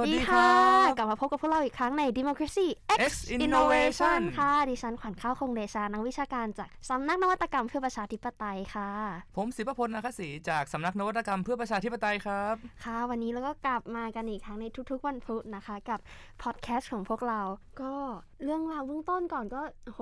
วัสดีค่ะ กลับมาพบกับพวกเราอีกครั้งใน Democracy X X Innovation Innovation ค่ะ ดิฉันขวัญข้าวคงเดชา นักวิชาการจากสำนักนวัตกรรมเพื่อประชาธิปไตยค่ะ ผมศิพพลนาคศรีจากสำนักนวัตกรรมเพื่อประชาธิปไตยครับ ค่ะ วันนี้เราก็กลับมากันอีกครั้งในทุกๆ วันพุธนะคะ กับพอดแคสต์ของพวกเรา ก็เรื่องราวเบื้องต้นก่อนก็โห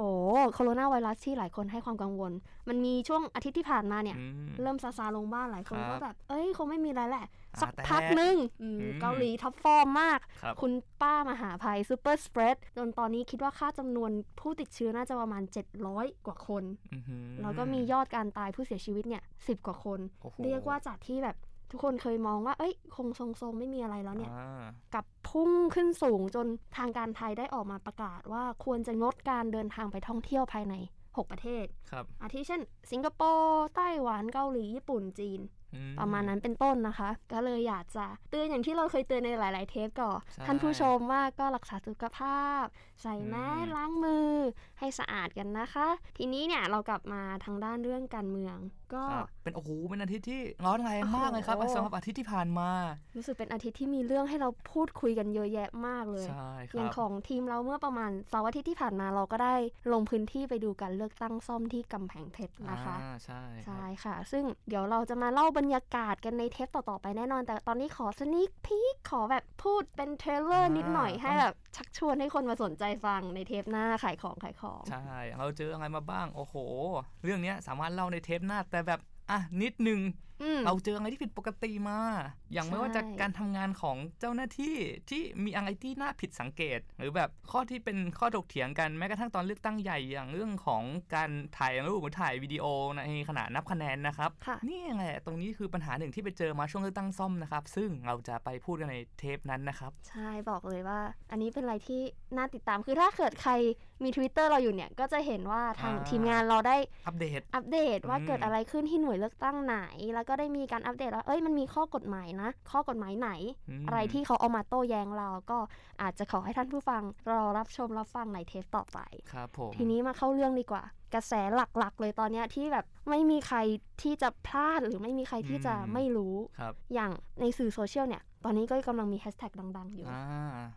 โคโรนาไวรัสที่หลายคนให้ความกังวล มันมีช่วงอาทิตย์ที่ผ่านมาเนี่ยอืมเริ่มซาซาลงบ้านหลายคนครับก็แบบ เอ้ยคงไม่มีอะไรแหละอ่า สักแต่พักหนึ่งอืมอืมเกาหลี top form มากครับคุณป้ามหาภัย super spread จนตอนนี้คิดว่าค่าจำนวนผู้ติดเชื้อน่าจะประมาณ 700 กว่าคนอื้อหือแล้วก็มียอดการตายผู้เสียชีวิตเนี่ยสิบกว่าคนโอ้โหเรียกว่าจากที่แบบทุกคนเคยมองว่า เอ้ย คงทรงๆ ไม่มีอะไรแล้วเนี่ยอ่ากลับพุ่งขึ้นสูงจนทางการไทยได้ออกมาประกาศว่าควรจะงดการเดินทางไปท่องเที่ยวภายใน 6 ประเทศ ครับอาทิเช่น สิงคโปร์ ไต้หวัน เกาหลี ญี่ปุ่น จีนอื ประมาณนั้นเป็นต้นนะคะ ก็เลยอยากจะเตือนอย่างที่เราเคยเตือนในหลาย ๆ เทปก่อนใช่ท่านผู้ชมว่าก็รักษาสุขภาพ ใส่แมสอืมล้างมือให้สะอาดกันนะคะ ทีนี้เนี่ยเรากลับมาทางด้านเรื่องการเมือง ก็ครับเป็นโอ้โหเป็นอาทิตย์ที่ร้อนแรงมากเลยครับโอ้โหสำหรับอาทิตย์ที่ผ่านมา รู้สึกเป็นอาทิตย์ที่มีเรื่องให้เราพูดคุยกันเยอะแยะมากเลยใช่คอย่ารังบของทีมเราเมื่อประมาณเสาร์อาทิตย์ที่ผ่านมาเราก็ได้ลงพื้นที่ไปดูการเลือกตั้งซ่อมที่กำแพงเพชรนะคะอ่าใช่ครับใช่ค่ะ ซึ่งเดี๋ยวเราจะมาเล่าบรรยากาศกันในเทปต่อๆไปแน่นอน แต่ตอนนี้ขอ sneak peek ขอแบบพูดเป็น trailer นิดหน่อยให้แบบ ชักชวนให้คนมาสนใจฟังในเทปหน้าขายของขายของ ใช่ เราเจออะไรมาบ้าง โอ้โห เรื่องนี้สามารถเล่าในเทปหน้าแต่แบบ อะ นิดนึง เราเจออะไรที่ผิดปกติมา อย่างไม่ว่าจะใช่การทำงานของเจ้าหน้าที่ที่มีอะไรที่น่าผิดสังเกต หรือแบบข้อที่เป็นข้อถกเถียงกันแม้กระทั่งตอนเลือกตั้งใหญ่อย่างเรื่องของการถ่ายรูปหรือถ่ายวิดีโอในขณะนับคะแนนนะครับค่ะนี่แหละตรงนี้คือปัญหาหนึ่งที่ไปเจอมาช่วงเลือกตั้งซ่อมนะครับ ซึ่งเราจะไปพูดกันในเทปนั้นนะครับ ใช่บอกเลยว่า อันนี้เป็นอะไรที่น่าติดตามคือถ้าเกิดใครมี Twitter เราอยู่เนี่ยก็จะเห็นว่าทางอ่าทีมงานเราได้อัปเดตอัปเดตว่าอืมเกิดอะไรขึ้นที่หน่วยเลือกตั้งไหนแล้วก็ได้มีการอัปเดตว่าเอ้ยมันมีข้อกฎหมายนะ ข้อกฎหมายไหนมอะไรที่เขาเอามาโต้แย้งเรา ก็อาจจะขอให้ท่านผู้ฟังรอรับชมรับฟังในเทปต่อไป ครับผม ทีนี้มาเข้าเรื่องดีกว่า กระแสหลักๆ เลยตอนเนี้ยที่แบบไม่มีใครที่จะพลาดหรือไม่มีใครที่จะไม่รู้ครับอย่างในสื่อโซเชียลเนี่ย ตอนนี้ก็กำลังมีแฮชแท็กดัง ๆ อยู่อ่า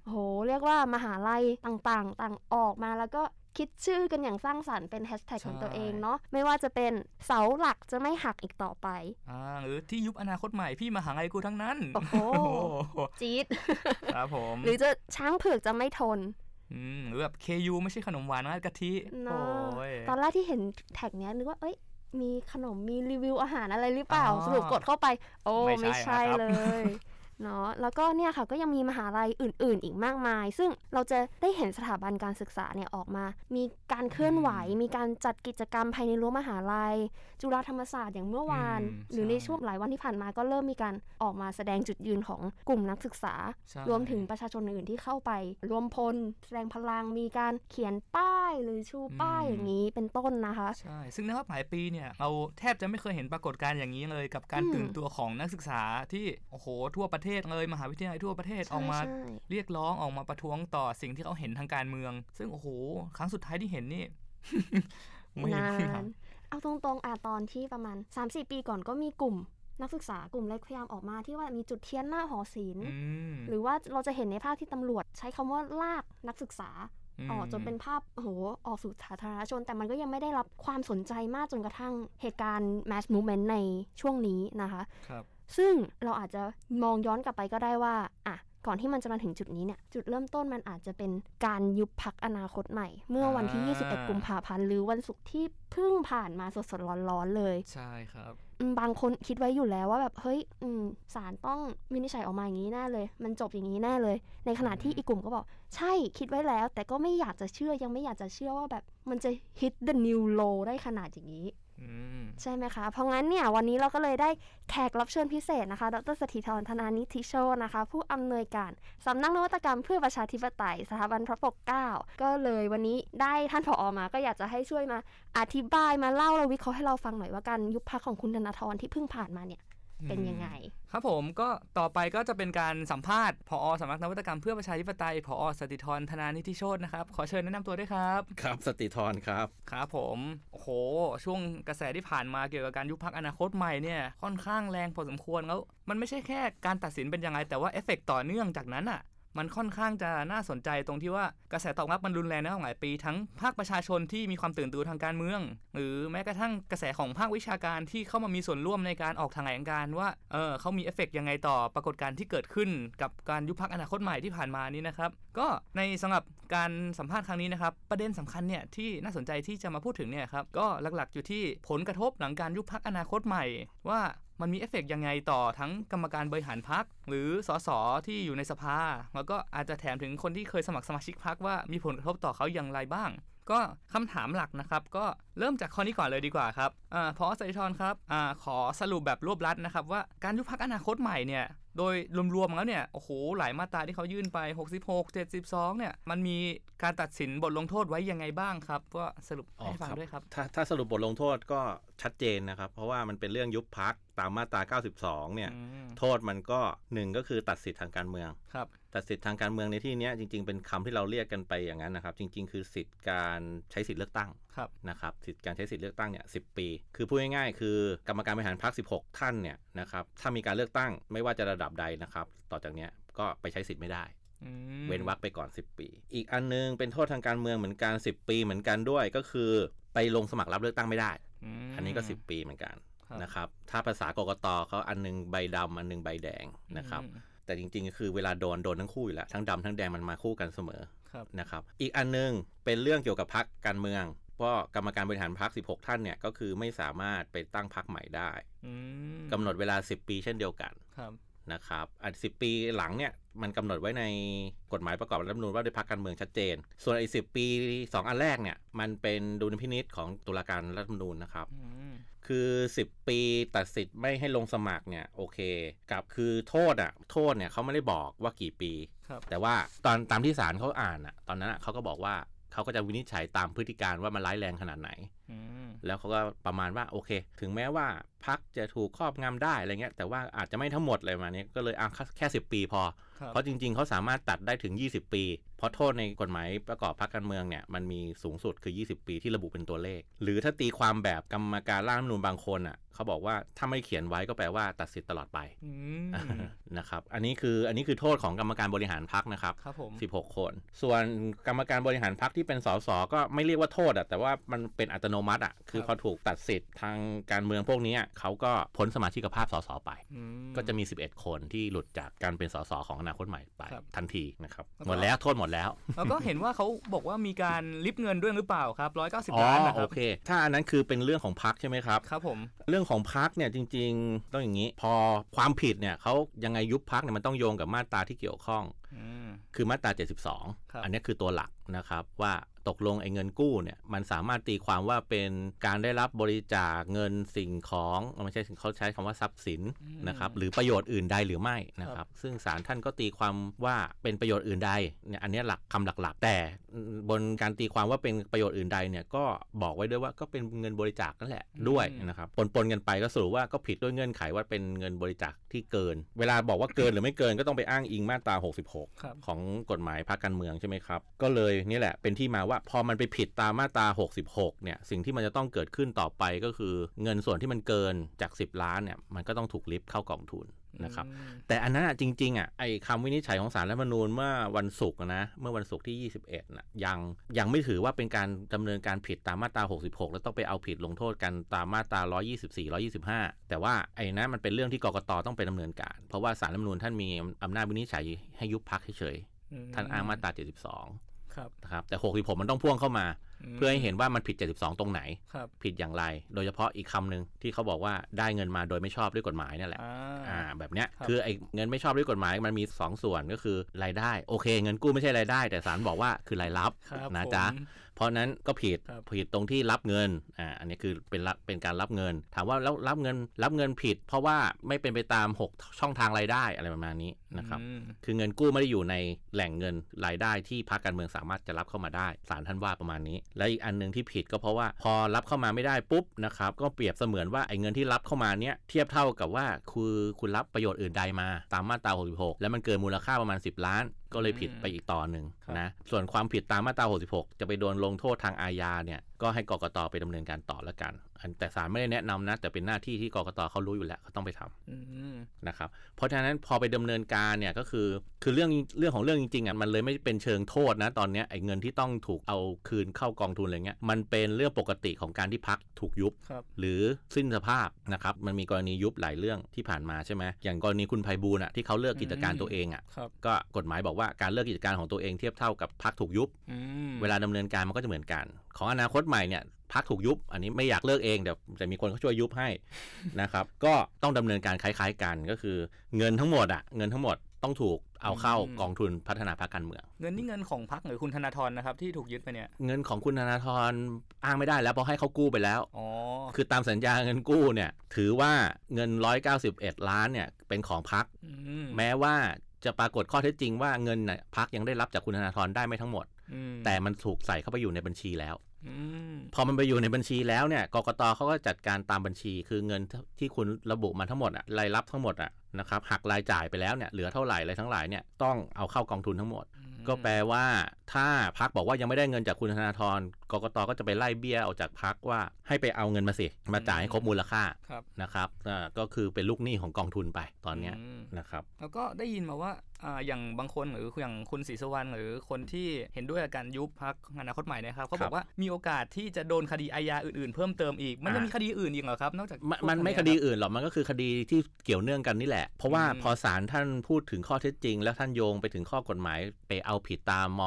โห เรียกว่ามหาลัยต่างๆ ต่างออกมาแล้วก็คิดชื่อกันอย่างสร้างสรรค์เป็นแฮชแท็กของตัวเองเนาะไม่ว่าจะเป็นเสาหลักจะไม่หักอีกต่อไปอ่าหรือที่ยุบอนาคตใหม่พี่มหาลัยกูทั้งนั้น โอ้โหจี๊ดครับผม หรือจะช้างเผือกจะไม่ทนอืม หรือแบบเคยูไม่ใช่ขนมหวานนะกะทิเนาะโอ้ยตอนแรกที่เห็นแท็กเนี้ยนึกว่าเอ้ยมีขนมมีรีวิวอาหารอะไรหรือเปล่าอ๋อสรุปกดเข้าไป โอ้ไม่ไม่ใช่ใช่ครับเลย เนาะแล้วก็เนี่ยค่ะก็ยังมีมหาลัยอื่น ๆ อีกมากมาย ซึ่งเราจะได้เห็นสถาบันการศึกษาเนี่ยออกมา มีการเคลื่อนไหว มีการจัดกิจกรรมภายในรั้วมหาลัย จุฬาธรรมศาสตร์อย่างเมื่อวานอืมหรือในใช่ช่วงหลายวันที่ผ่านมาก็เริ่มมีการออกมาแสดงจุดยืนของกลุ่มนักศึกษาใช่รวมถึงประชาชนอื่นๆที่เข้าไป รวมพล แสดงพลังมีการเขียนป้ายหรือชูป้ายอย่างนี้เป็นต้นนะคะใช่ซึ่งในรอบหลายปีเนี่ยเราแทบจะไม่เคยเห็นปรากฏการณ์อย่างนี้เลย กับการอืมตื่นตัวของนักศึกษาที่โอ้โหทั่วประเทศเลยมหาวิทยาลัยทั่วประเทศออกมาใช่เรียกร้องออกมาประท้วงต่อสิ่งที่เขาเห็นทางการเมือง ซึ่งโอ้โห ครั้งสุดท้ายที่เห็นนี่ไม่นาไม่นานนเอาตรงๆอะตอนที่ประมาณ 3-4 ปีก่อนก็มีกลุ่มนักศึกษากลุ่มเล็กพยายามออกมาที่ว่ามีจุดเทียนหน้าหอศิลป์อืมหรือว่าเราจะเห็นในภาพที่ตำรวจใช้คำว่าลากนักศึกษาอืมออกจนเป็นภาพโอ้โหออกสู่สาธารณชน แต่มันก็ยังไม่ได้รับความสนใจมากจนกระทั่งเหตุการณ์ mass movement ในช่วงนี้นะคะครับ嗯 ซึ่งเราอาจจะมองย้อนกลับไปก็ได้ว่าอะก่อนที่มันจะมาถึงจุดนี้เนี่ยจุดเริ่มต้นมันอาจจะเป็นการยุบพักอนาคตใหม่ เมื่อวันที่อ่า21 กุมภาพันธ์หรือวันศุกร์ที่เพิ่งผ่านมาสดๆร้อนๆเลย ใช่ครับอืมบางคนคิดไว้อยู่แล้วว่าแบบเฮ้ยอืมศาลต้องวินิจฉัยออกมาอย่างนี้แน่เลย มันจบอย่างนี้แน่เลย ในขณะที่อีกกลุ่มก็บอก ใช่คิดไว้แล้ว แต่ก็ไม่อยากจะเชื่อยังไม่อยากจะเชื่อว่าแบบมันจะ hit the new low ได้ขนาดอย่างนี้อืม ใช่ไหมคะ เพราะงั้นเนี่ยวันนี้เราก็เลยได้แขกรับเชิญพิเศษนะคะ ดรสถิธรธนานิธิโชนะคะ ผู้อำนวยการสำนักนวัตกรรมเพื่อประชาธิปไตยสถาบันพระปกเกล้าก็เลยวันนี้ได้ท่านผอมา ก็อยากจะให้ช่วยมาอธิบายมาเล่าเราวิเคราะห์ให้เราฟังหน่อยว่าการยุบพรรคของคุณธนาธรที่เพิ่งผ่านมาเนี่ย เป็นยังไง ครับผมก็ต่อไปก็จะเป็นการสัมภาษณ์ผอสำนักนวัตกรรมเพื่อประชาธิปไตยผอสติธรธนานิติโชตนะครับ ขอเชิญแนะนำตัวด้วยครับ ครับสติธรครับ ครับผมโอ้โห ช่วงกระแสที่ผ่านมาเกี่ยวกับการยุบพรรคอนาคตใหม่เนี่ยค่อนข้างแรงพอสมควรแล้วมันไม่ใช่แค่การตัดสินเป็นยังไงแต่ว่าเอฟเฟกต์ต่อเนื่องจากนั้นอะ มันค่อนข้างจะน่าสนใจตรงที่ว่ากระแสตอบรับมันรุนแรงในหลายปี ทั้งภาคประชาชนที่มีความตื่นตัวทางการเมือง หรือแม้กระทั่งกระแสของภาควิชาการที่เข้ามามีส่วนร่วมในการออกแถลงการว่าเออเขามีเอฟเฟกยังไงต่อปรากฏการณ์ที่เกิดขึ้น กับการยุบพรรคอนาคตใหม่ที่ผ่านมานี้นะครับก็ในสำหรับการสัมภาษณ์ครั้งนี้นะครับประเด็นสำคัญเนี่ยที่น่าสนใจที่จะมาพูดถึงเนี่ยครับก็หลักๆอยู่ที่ผลกระทบหลังการยุบพรรคอนาคตใหม่ ว่า มันมีเอฟเฟกยังไงต่อทั้งกรรมการบริหารพรรคหรือสสที่อยู่ในสภา แล้วก็อาจจะแถมถึงคนที่เคยสมัครสมาชิกพักว่ามีผลกระทบต่อเขาอย่างไรบ้าง ก็คำถามหลักนะครับ ก็เริ่มจากข้อนี้ก่อนเลยดีกว่าครับอ่าพอสัยทรครับอ่าขอสรุปแบบรวบรัดนะครับว่าการยุบพักอนาคตใหม่เนี่ยโดยรวมๆแล้วเนี่ยโอ้โหหลายมาตราที่เขายื่นไป 66 72 เนี่ย มันมีการตัดสินบทลงโทษไว้ยังไงบ้างครับก็สรุปให้ฟังด้วยครับถ้าถ้าสรุปบทลงโทษก็ชัดเจนนะครับ เพราะว่ามันเป็นเรื่องยุบพักตามมาตรา 92 เนี่ยอืมโทษมันก็หนึ่งก็คือตัดสิทธิทางการเมืองครับตัดสิทธิทางการเมืองในที่เนี้ยจริง ๆ เป็นคำที่เราเรียกกันไปอย่างนั้นนะครับ จริง ๆ คือสิทธิการใช้สิทธิเลือกตั้งครับนะครับสิทธิการใช้สิทธิเลือกตั้งเนี่ยสิปี คือพูดง่ายๆ คือกรรมการบริหารพรรค16 ท่านเนี่ยนะครับถ้ามีการเลือกตั้งไม่ว่าจะระดับใดนะครับต่อจากเนี้ยก็ไปใช้สิทธิ์ไม่ได้อืมเว้นวรรคไปก่อน 10 ปี อีกอันนึงเป็นโทษทางการเมืองเหมือนกัน 10 ปีเหมือนกันด้วยก็คือไปลงสมัครรับเลือกตั้งไม่ได้มอันนี้ก็ 10 ปีเหมือนกันครับนะครับ ถ้าภาษากกตเขาอันนึงใบดำอันนึงใบแดงนะครับอืมแต่จริงๆก็คือเวลาโดนโดนทั้งคู่อยู่แล้วทั้งดำทั้งแดงมันมาคู่กันเสมอครับนะครับ อีกอันนึงเป็นเรื่องเกี่ยวกับพักการเมือง เพราะกรรมการบริหารพัก 16 ท่านเนี่ยก็คือไม่สามารถไปตั้งพักใหม่ได้อืมกำหนดเวลา 10 ปีเช่นเดียวกันครับนะครับอันสิปีหลังเนี่ยมันกำหนดไว้ในกฎหมายประกอบรัฐธรรมนูญว่าด้วยพรรคการเมืองชัดเจน ส่วนไอ้สิปี 2 อันแรกเนี่ยมันเป็นดุลพินิษของตุลาการรัฐธรรมนูญนะครับอืมคือ 10 ปีตัดสิทธิ์ไม่ให้ลงสมัครเนี่ยโอเค กับคือโทษอะโทษเนี่ยเขาไม่ได้บอกว่ากี่ปีครับแต่ว่าตอนตามที่ศาลเขาอ่านอะตอนนั้นอะเขาก็บอกว่า เขาก็จะวินิจฉัยตามพฤติการว่ามันร้ายแรงขนาดไหนอืมแล้วเขาก็ประมาณว่าโอเค ถึงแม้ว่า พักจะถูกครอบงำได้อะไรเงี้ยแต่ว่าอาจจะไม่ทั้งหมดเลยมาเนี้ยก็เลยอะแค่ 10 ปีพอครับเพราะจริง ๆ เขาสามารถตัดได้ถึง 20 ปี เพราะโทษในกฎหมายประกอบพรรคการเมืองเนี่ยมันมีสูงสุดคือ 20 ปีที่ระบุเป็นตัวเลข หรือถ้าตีความแบบกรรมการร่างรัฐธรรมนูญบางคนอะเขาบอกว่าถ้าไม่เขียนไว้ก็แปลว่าตัดสิทธิ์ตลอดไปอืมนะครับอันนี้คืออันนี้คือโทษของกรรมการบริหารพรรคนะครับครับผม16 คน ส่วนกรรมการบริหารพรรคที่เป็นสสก็ไม่เรียกว่าโทษอะแต่ว่ามันเป็นอัตโนมัติอะคือครับพอถูกตัดสิทธิ์ทางการเมืองพวกนี้เขาก็พ้นสมาชิกภาพสสไปอืมก็จะมี 11 คนที่หลุดจากการเป็นสสของอนาคตใหม่ไปครับทันทีนะครับแล้วก็หมดแล้วโทษหมดแล้ว แล้วก็เห็นว่าเขาบอกว่ามีการลิฟต์เงินด้วยหรือเปล่าครับร้อยเก้าสิบอ๋อล้านนะคโอรับเค ถ้าอันนั้นคือเป็นเรื่องของพรรคใช่ไหมครับครับผมเรื่องของพักเนี่ยจริง ๆ ต้องอย่างนี้ พอความผิดเนี่ยเขายังไงยุบพักเนี่ยมันต้องโยงกับมาตราที่เกี่ยวข้องอืมคือมาตราครับ72 อันนี้คือตัวหลักนะครับว่า ตกลงไอ้เงินกู้เนี่ยมันสามารถตีความว่าเป็นการได้รับบริจาคเงินสิ่งของไม่ใช่เขาใช้คำว่าทรัพย์สินอืมนะครับหรือประโยชน์อื่นใดหรือไม่นะครับ ซึ่งศาลท่านก็ตีความว่าเป็นประโยชน์อื่นใดเนี่ยอันเนี้ยหลักคำหลักๆ แต่บนการตีความว่าเป็นประโยชน์อื่นใดเนี่ยก็บอกไว้ด้วยว่าก็เป็นเงินบริจาคนั่นแหละด้วยนะครับปนๆกันไปก็สรุปว่าก็ผิดด้วยเงื่อนไขว่าเป็นเงินบริจาคที่เกิน เวลาบอกว่าเกินหรือไม่เกินก็ต้องไปอ้างอิงมาตรา 66ครับของกฎหมายพรรคการเมืองใช่ไหมครับก็เลยนี่แหละเป็นที่มาว่าพอมันไปผิดตามมาตรา 66 เนี่ย สิ่งที่มันจะต้องเกิดขึ้นต่อไปก็คือเงินส่วนที่มันเกินจาก 10 ล้านเนี่ย มันก็ต้องถูกลิฟต์เข้ากองทุนนะครับอืมแต่อันนั้นอะจริง ๆอะไอ้คำวินิจฉัยของศาลรัฐธรรมนูญเมื่อวันศุกร์อะนะ เมื่อวันศุกร์ที่ 21นะยังยังไม่ถือว่าเป็นการดำเนินการผิดตามมาตรา 66 แล้วต้องไปเอาผิดลงโทษกันตามมาตรา 124 125 แต่ว่าไอ้นั้นมันเป็นเรื่องที่กกตต้องไปดำเนินการ เพราะว่าศาลรัฐธรรมนูญท่านมีอำนาจวินิจฉัยให้ยุบพักเฉยๆอืมท่านอ้างมาตรา 72 ครับนะครับแต่ 66 มันต้องพ่วงเข้ามา เพื่อให้เห็นว่ามันผิด 72 ตรงไหนครับผิดอย่างไร โดยเฉพาะอีกคำหนึ่งที่เขาบอกว่าได้เงินมาโดยไม่ชอบด้วยกฎหมายเนี่ยแหละอ่าอ่าแบบเนี้ยครับคือไอ้เงินไม่ชอบด้วยกฎหมายมันมี 2 ส่วนก็คือรายได้โอเค เงินกู้ไม่ใช่รายได้ แต่ศาลบอกว่าคือรายรับครับนะผมจ๊ะเพราะนั้นก็ผิดครับผิดตรงที่รับเงินอ่าอันนี้คือเป็นรับเป็นการรับเงิน ถามว่าแล้วรับเงินรับเงินผิด เพราะว่าไม่เป็นไปตาม 6 ช่องทางรายได้อะไรประมาณนี้นะครับอืมคือเงินกู้ไม่ได้อยู่ในแหล่งเงินรายได้ที่พรรคการเมืองสามารถจะรับเข้ามาได้ศาลท่านว่าประมาณนี้และอีกอันหนึ่งที่ผิดก็เพราะว่าพอรับเข้ามาไม่ได้ปุ๊บนะครับก็เปรียบเสมือนว่าไอ้เงินที่รับเข้ามาเนี้ยเทียบเท่ากับว่าคือคุณรับประโยชน์อื่นใดมาตามมาตรา 66 แล้วมันเกินมูลค่าประมาณ 10 ล้าน ก็เลยผิดไปอีกต่อหนึ่งครับนะส่วนความผิดตามมาตรา 66 จะไปโดนลงโทษทางอาญาเนี่ยก็ให้กกตไปดำเนินการต่อแล้วกันอัน แต่ศาลไม่ได้แนะนำนะ แต่เป็นหน้าที่ที่กกตเขารู้อยู่แล้วเขาต้องไปทำอืมนะครับ เพราะฉะนั้นพอไปดำเนินการเนี่ยก็คือคือเรื่องเรื่องของเรื่องจริงๆอะมันเลยไม่เป็นเชิงโทษนะตอนเนี้ยไอ้เงินที่ต้องถูกเอาคืนเข้ากองทุนอะไรเงี้ยมันเป็นเรื่องปกติของการที่พักถูกยุบครับหรือสิ้นสภาพนะครับมันมีกรณียุบหลายเรื่องที่ผ่านมาใช่ไหมอย่างกรณีคุณไพบูลย์อะที่เขาเลิกกิจการอืมตัวเองอะครับก็กฎหมายบอกว่าการเลิกกิจการของตัวเองเทียบเท่ากับพักถูกยุบอืมเวลาดำเนินการมันก็จะเหมือนกัน ของอนาคตใหม่เนี่ย พักถูกยุบ อันนี้ไม่อยากเลิกเองเดี๋ยวจะมีคนเขาช่วยยุบให้นะครับ ก็ต้องดำเนินการคล้าย ๆ กันก็คือ เงินทั้งหมดอะเงินทั้งหมดต้องถูกเอาเข้ากองทุนพัฒนาพรรคการเมือง เงินนี่เงินของพรรคหรือคุณธนาธรนะครับที่ถูกยึดไปเนี่ย เงินของคุณธนาธรอ้างไม่ได้แล้วเพราะให้เขากู้ไปแล้วอ๋อคือตามสัญญาเงินกู้เนี่ย ถือว่าเงิน 191 ล้านเนี่ยเป็นของพรรคอืมแม้ว่าจะปรากฏข้อเท็จจริงว่าเงินน่ะพรรคยังได้รับจากคุณธนาธรได้ไม่ทั้งหมดอืมแต่มันถูกใส่เข้าไปอยู่ในบัญชีแล้วอืม พอมันไปอยู่ในบัญชีแล้วเนี่ยกกตเขาก็จัดการตามบัญชี คือเงินที่คุณระบุมาทั้งหมดอะรายรับทั้งหมดอะ นะครับหักรายจ่ายไปแล้วเนี่ยเหลือเท่าไหร่อะไรทั้งหลายเนี่ยต้องเอาเข้ากองทุนทั้งหมด ก็แปลว่าถ้าพักบอกว่ายังไม่ได้เงินจากคุณธนาธรกกตก็จะไปไล่เบี้ยออกจากพักว่าให้ไปเอาเงินมาสิ มาจ่ายให้ครบมูลค่าครับนะครับอ่าก็คือเป็นลูกหนี้ของกองทุนไปตอนเนี้ยมนะครับแล้วก็ได้ยินมาว่าอ่าอย่างบางคนหรืออย่างคุณศรีสุวรรณหรือคนที่เห็นด้วยกับการยุบพักอนาคตใหม่นะครับเขาบครัอกบว่ามีโอกาสที่จะโดนคดีอาญาอื่นๆ เพิ่มเติมอีกมันจะอ่ามีมีคดีอื่นอีกเหรอครับนอกจากมันพวกมันไม่เยคดีรับอื่นหรอกมันก็คือคดีที่เกี่ยวเนื่องกันนี่แหละเพราะว่าอืมพอศาลท่านพูดถึงข้อเท็จจริง แล้วท่านโยงไปถึงข้อกฎหมาย ไปเอาผิดตามม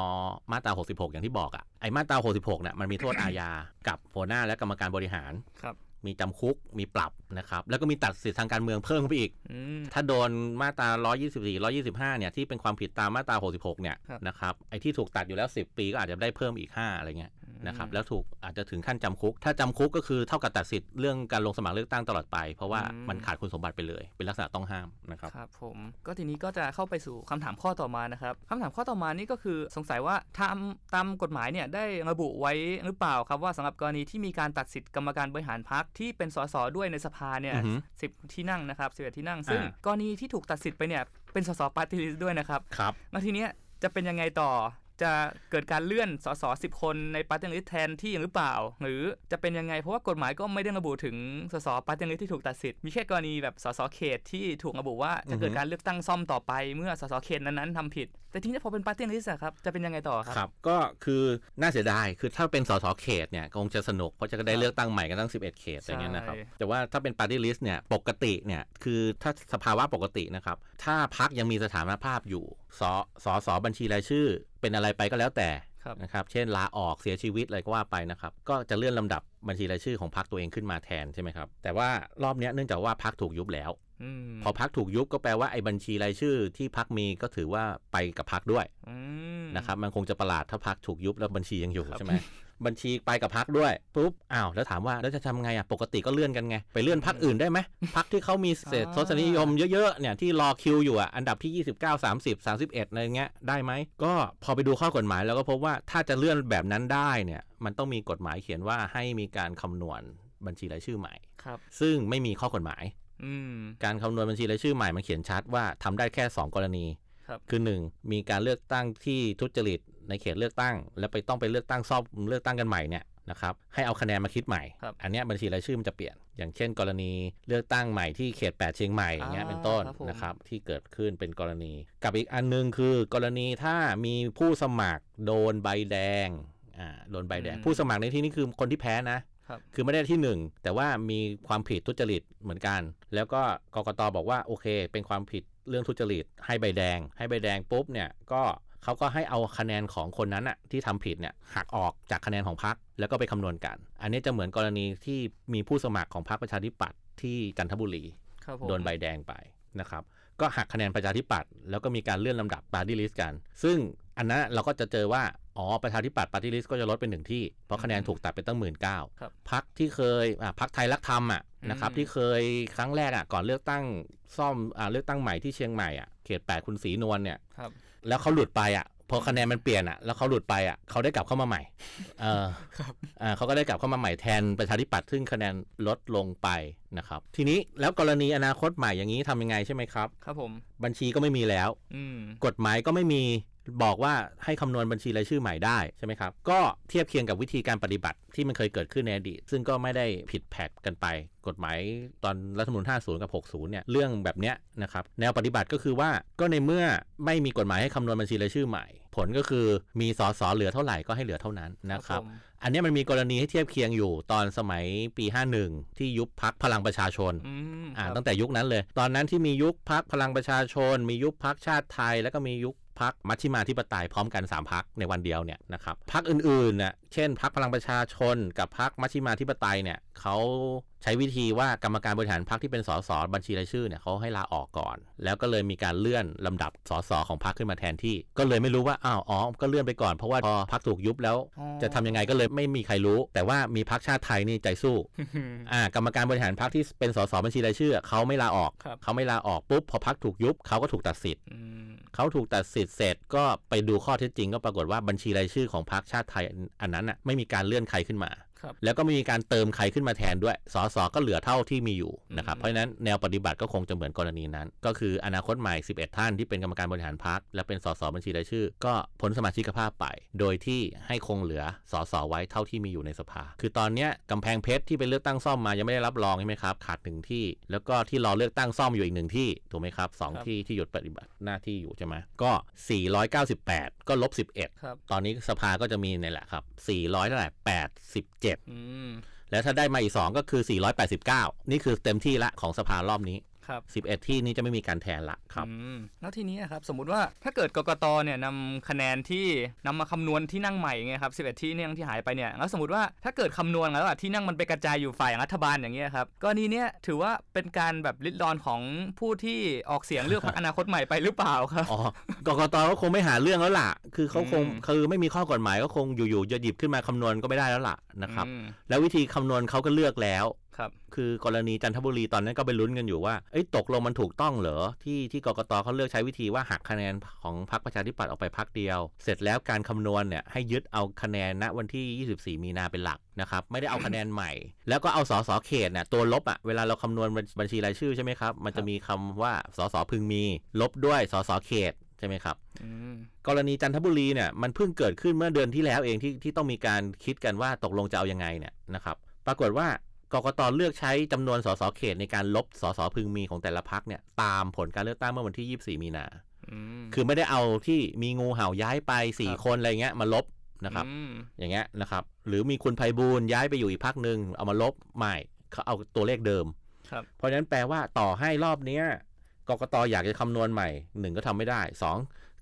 มาตรา 66 อย่างที่บอกอะ่ะไอ้มาตรา 66เนี่ยมันมีโทษอาญากับหัวหน้าและกรรมการบริหารครับมีจำคุก มีปรับนะครับ แล้วก็มีตัดสิทธิทางการเมืองเพิ่มเข้าไปอีกอืมถ้าโดนมาตรา 124 125 เนี่ย ที่เป็นความผิดตามมาตรา 66 เนี่ยครับนะครับ ไอ้ที่ถูกตัดอยู่แล้ว 10 ปีก็อาจจะได้เพิ่มอีก 5 อะไรเงี้ย นะครับแล้วถูกอาจจะถึงขั้นจำคุก ถ้าจำคุกก็คือเท่ากับตัดสิทธิ์เรื่องการลงสมัครเลือกตั้งตลอดไป เพราะว่าอืมมันขาดคุณสมบัติไปเลย เป็นลักษณะต้องห้ามนะครับครับผมก็ทีนี้ก็จะเข้าไปสู่คำถามข้อต่อมานะครับคำถามข้อต่อมานี่ก็คือสงสัยว่าตามตามกฎหมายเนี่ยได้ระบุไว้หรือเปล่าครับว่าสำหรับกรณีที่มีการตัดสิทธิ์กรรมการบริหารพรรคที่เป็นสสด้วยในสภาเนี่ยอือฮึสิบที่นั่งนะครับสิบเอ็ดที่นั่ง ซึ่งอ่ากรณีที่ถูกตัดสิทธิ์ไปเนี่ยเป็นสสปาร์ตี้ลิสต์ด้วยนะครับครับแล้วทีเนี้ยจะเป็นยังไงต่อ จะเกิดการเลื่อนสสสิบคนในปาร์ตี้ลิสต์แทนที่หรือเปล่า หรือจะเป็นยังไงเพราะว่ากฎหมายก็ไม่ได้ระบุถึงสสปาร์ตี้ลิสต์ที่ถูกตัดสิทธิ์มีแค่กรณีแบบสสเขตที่ถูกระบุว่าจะเกิดอือฮึการเลือกตั้งซ่อมต่อไปเมื่อสสเขตนั้นๆทำผิด แต่ทีนี้พอเป็นปาร์ตี้ลิสต์อะครับจะเป็นยังไงต่อครับครับ ก็คือน่าเสียดายคือถ้าเป็นสสเขตเนี่ยคงจะสนุกเพราะจะได้ครับเลือกตั้งใหม่กันทั้ง 11 เขตอย่างเงี้ยนะครับใช่แต่ว่าถ้าเป็นปาร์ตี้ลิสต์เนี่ยปกติเนี่ยคือถ้าสภาวะปกตินะครับถ้าพักยังมีสถานภาพอยู่สสสบัญชีรายชื่อ เป็นอะไรไปก็แล้วแต่ครับนะครับ เช่นลาออกเสียชีวิตอะไรก็ว่าไปนะครับ ก็จะเลื่อนลำดับบัญชีรายชื่อของพรรคตัวเองขึ้นมาแทนใช่ไหมครับ แต่ว่ารอบเนี้ยเนื่องจากว่าพรรคถูกยุบแล้วอืมพอพรรคถูกยุบก็แปลว่าไอ้บัญชีรายชื่อที่พรรคมีก็ถือว่าไปกับพรรคด้วยอืมนะครับ มันคงจะประหลาดถ้าพรรคถูกยุบแล้วบัญชียังอยู่ครับใช่ไหม บัญชีไปกับพรรคด้วยปุ๊บอ้าวแล้วถามว่าแล้วจะทำไงอะปกติก็เลื่อนกันไง ไปเลื่อนพรรคอื่นได้ไหมพรรคที่เขามีเศษอ่าทศนิยมเยอะๆเนี่ยที่รอคิวอยู่อะอันดับที่ 29 30 31อะไรเงี้ยได้ไหมก็พอไปดูข้อกฎหมายแล้วก็พบว่าถ้าจะเลื่อนแบบนั้นได้เนี่ยมันต้องมีกฎหมายเขียนว่าให้มีการคำนวณบัญชีรายชื่อใหม่ครับซึ่งไม่มีข้อกฎหมายอืมการคำนวณบัญชีรายชื่อใหม่มันเขียนชัดว่าทำได้แค่ 2 กรณีครับคือ 1 มีการเลือกตั้งที่ทุจริต ในเขตเลือกตั้ง แล้วไปต้องไปเลือกตั้งซ่อมเลือกตั้งกันใหม่เนี่ยนะครับให้เอาคะแนนมาคิดใหม่ครับอันเนี้ยบัญชีรายชื่อมันจะเปลี่ยน อย่างเช่น กรณีเลือกตั้งใหม่ที่เขต 8 เชียงใหม่อย่างเงี้ยเป็นต้นครับผมนะครับที่เกิดขึ้นเป็นกรณี กับอีกอันหนึงคือกรณีถ้ามีผู้สมัครโดนใบแดงอ่าโดนใบแดง ผู้สมัครในที่นี้คือคนที่แพ้นะครับคือไม่ได้ที่หนึ่งแต่ว่ามีความผิดทุจริตเหมือนกัน แล้วก็กกตบอกว่าโอเค เป็นความผิดเรื่องทุจริตให้ใบแดง ให้ใบแดงปุ๊บเนี่ยก็ เขาก็ให้เอาคะแนนของคนนั้นอะที่ทำผิดเนี่ยหักออกจากคะแนนของพรรคแล้วก็ไปคำนวณกัน อันนี้จะเหมือนกรณีที่มีผู้สมัครของพรรคประชาธิปัตย์ที่จันทบุรีครับผมโดนใบแดงไปนะครับก็หักคะแนนประชาธิปัตย์แล้วก็มีการเลื่อนลำดับปาร์ตี้ลิสต์กัน ซึ่งอันนั้นเราก็จะเจอว่า อ๋อ ประชาธิปัตย์ปาร์ตี้ลิสต์ก็จะลดเป็นหนึ่งที่ เพราะคะแนนถูกตัดไปตั้งหมื่นเก้าครับพรรคที่เคยอะพรรคไทยรักธรรมอะนะครับอืมที่เคยครั้งแรกอะก่อนเลือกตั้งซ่อมอ่าเลือกตั้งใหม่ที่เชียงใหม่อะเขตแปดคุณศรีนวลเนี่ยครับ แล้วเขาหลุดไปอะพอคะแนนมันเปลี่ยนอะแล้วเขาหลุดไปอะเขาได้กลับเข้ามาใหม่ เออครับอ่าเขาก็ได้กลับเข้ามาใหม่แทนประชาธิปัตย์ซึ่งคะแนนลดลงไปนะครับ ทีนี้แล้วกรณีอนาคตใหม่อย่างนี้ทำยังไงใช่ไหมครับ ครับผม บัญชีก็ไม่มีแล้ว อืมกฎหมายก็ไม่มี บอกว่าให้คำนวณบัญชีรายชื่อใหม่ได้ใช่ไหมครับ ก็เทียบเคียงกับวิธีการปฏิบัติที่มันเคยเกิดขึ้นในอดีต ซึ่งก็ไม่ได้ผิดแผกกันไป กฎหมายตอนรัฐธรรมนูญ50 กับ 60 เนี่ย เรื่องแบบเนี้ยนะครับ แนวปฏิบัติก็คือว่าก็ในเมื่อไม่มีกฎหมายให้คำนวณบัญชีรายชื่อใหม่ ผลก็คือมีสสเหลือเท่าไหร่ก็ให้เหลือเท่านั้นนะครับผมอันเนี้ยมันมีกรณีให้เทียบเคียงอยู่ตอนสมัยปี 51 ที่ยุบพักพลังประชาชนอืมอ่าครับตั้งแต่ยุคนั้นเลย ตอนนั้นที่มียุคพักพลังประชาชน มียุคพักชาติไทย แล้วก็มียุค พักมัชชิมาธิปไตยพร้อมกัน 3 พักในวันเดียวเนี่ยนะครับพักอื่นๆเนี่ยเช่นพักพลังประชาชนกับพักมัชชิมาธิปไตยเนี่ยเขา ใช้วิธีว่ากรรมการบริหารพักที่เป็นสสบัญชีรายชื่อเนี่ยเขาให้ลาออกก่อน แล้วก็เลยมีการเลื่อนลำดับสสของพักขึ้นมาแทนที่ ก็เลยไม่รู้ว่าอ้าวอ๋อก็เลื่อนไปก่อนเพราะว่าพอพักถูกยุบแล้วอ๋อจะทำยังไงก็เลยไม่มีใครรู้ แต่ว่ามีพักชาติไทยนี่ใจสู้อ่ากรรมการบริหารพรรคที่เป็นสสบัญชีรายชื่อเขาไม่ลาออกครับเขาไม่ลาออกปุ๊บพอพรรคถูกยุบเขาก็ถูกตัดสิทธิ์อืมเขาถูกตัดสิทธิ์เสร็จก็ไปดูข้อเท็จจริง ก็ปรากฏว่าบัญชีรายชื่อของพรรคชาติไทยอันนั้นอะไม่มีการเลื่อนใครขึ้นมาครับ แล้วก็ไม่มีการเติมใครขึ้นมาแทนด้วย สสก็เหลือเท่าที่มีอยู่นะครับอืมเพราะฉะนั้นแนวปฏิบัติก็คงจะเหมือนกรณีนั้น ก็คืออนาคตใหม่ 11 ท่านที่เป็นกรรมการบริหารพรรคและเป็นสสบัญชีรายชื่อ ก็พ้นสมาชิกภาพไป โดยที่ให้คงเหลือสสไว้เท่าที่มีอยู่ในสภา คือตอนเนี้ยกำแพงเพชรที่ไปเลือกตั้งซ่อมมายังไม่ได้รับรองใช่ไหมครับขาดหนึ่งที่ แล้วก็ที่รอเลือกตั้งซ่อมอยู่อีกหนึ่งที่ถูกไหมครับสองครับที่ที่หยุดปฏิบัติหน้าที่อยู่ใช่ไหมก็ 498 ก็ลบ11ครับตอนนี้สภาก็จะมีเนี่ยแหละครับ400เท่าไหร่87อืมแล้วถ้าได้มาอีกสองก็คือ 489 นี่คือเต็มที่ละของสภารอบนี้ ครับ11 ที่นี้จะไม่มีการแทนละครับอืมแล้วทีนี้ครับสมมุติว่าถ้าเกิดกกตเนี่ยนำคะแนนที่นำมาคำนวณที่นั่งใหม่ไงครับ11 ที่นั่งที่หายไปเนี่ยแล้วสมมติว่าถ้าเกิดคำนวณแล้วอะที่นั่งมันไปกระจายอยู่ฝ่ายรัฐบาลอย่างเงี้ยครับกรณีเนี้ยถือว่าเป็นการแบบลิดรอนของผู้ที่ออกเสียงเลือกพรรคอนาคตใหม่ไปหรือเปล่าครับอ๋อกกตก็คงไม่หาเรื่องแล้วล่ะ คือเขาคงอืมคือไม่มีข้อกฎหมายก็คงอยู่ๆจะหยิบขึ้นมาคำนวณก็ไม่ได้แล้วล่ะนะครับอืมแล้ววิธีคำนวณเขาก็เลือกแล้ว ครับคือกรณีจันทบุรีตอนนั้นก็ไปลุ้นกันอยู่ว่าเอ้ยตกลงมันถูกต้องเหรอที่ที่กกตเขาเลือกใช้วิธีว่าหักคะแนนของพรรคประชาธิปัตย์ออกไปพรรคเดียว เสร็จแล้วการคำนวณเนี่ยให้ยึดเอาคะแนนณวันที่ 24 มีนาเป็นหลักนะครับไม่ได้เอาคะแนนใหม่ แล้วก็เอาสสเขตเนี่ยตัวลบอะเวลาเราคำนวณบัญชีรายชื่อใช่ไหมครับมันจะมีคำว่าสสพึงมี ลบด้วยสสเขตใช่ไหมครับอืมกรณีจันทบุรีเนี่ยมันเพิ่งเกิดขึ้นเมื่อเดือนที่แล้วเองที่ที่ต้องมีการคิดกันว่าตกลงจะเอายังไงเนี่ยนะครับปรากฏว่า กกตเลือกใช้จำนวนสสเขตในการลบสสพึงมีของแต่ละพักเนี่ย ตามผลการเลือกตั้งเมื่อวันที่ 24 มีนาอืมคือไม่ได้เอาที่มีงูเห่าย้ายไปครับ4คนอะไรเงี้ยมาลบนะครับอืมอย่างเงี้ยนะครับ หรือมีคุณไพบูลย์ย้ายไปอยู่อีกพักหนึ่งเอามาลบไม่เขาเอาตัวเลขเดิมครับเพราะฉะนั้นแปลว่าต่อให้รอบเนี้ยกกตอยากจะคำนวณใหม่หนึ่งก็ทำไม่ได้สอง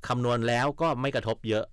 คำนวณแล้วก็ไม่กระทบเยอะครับ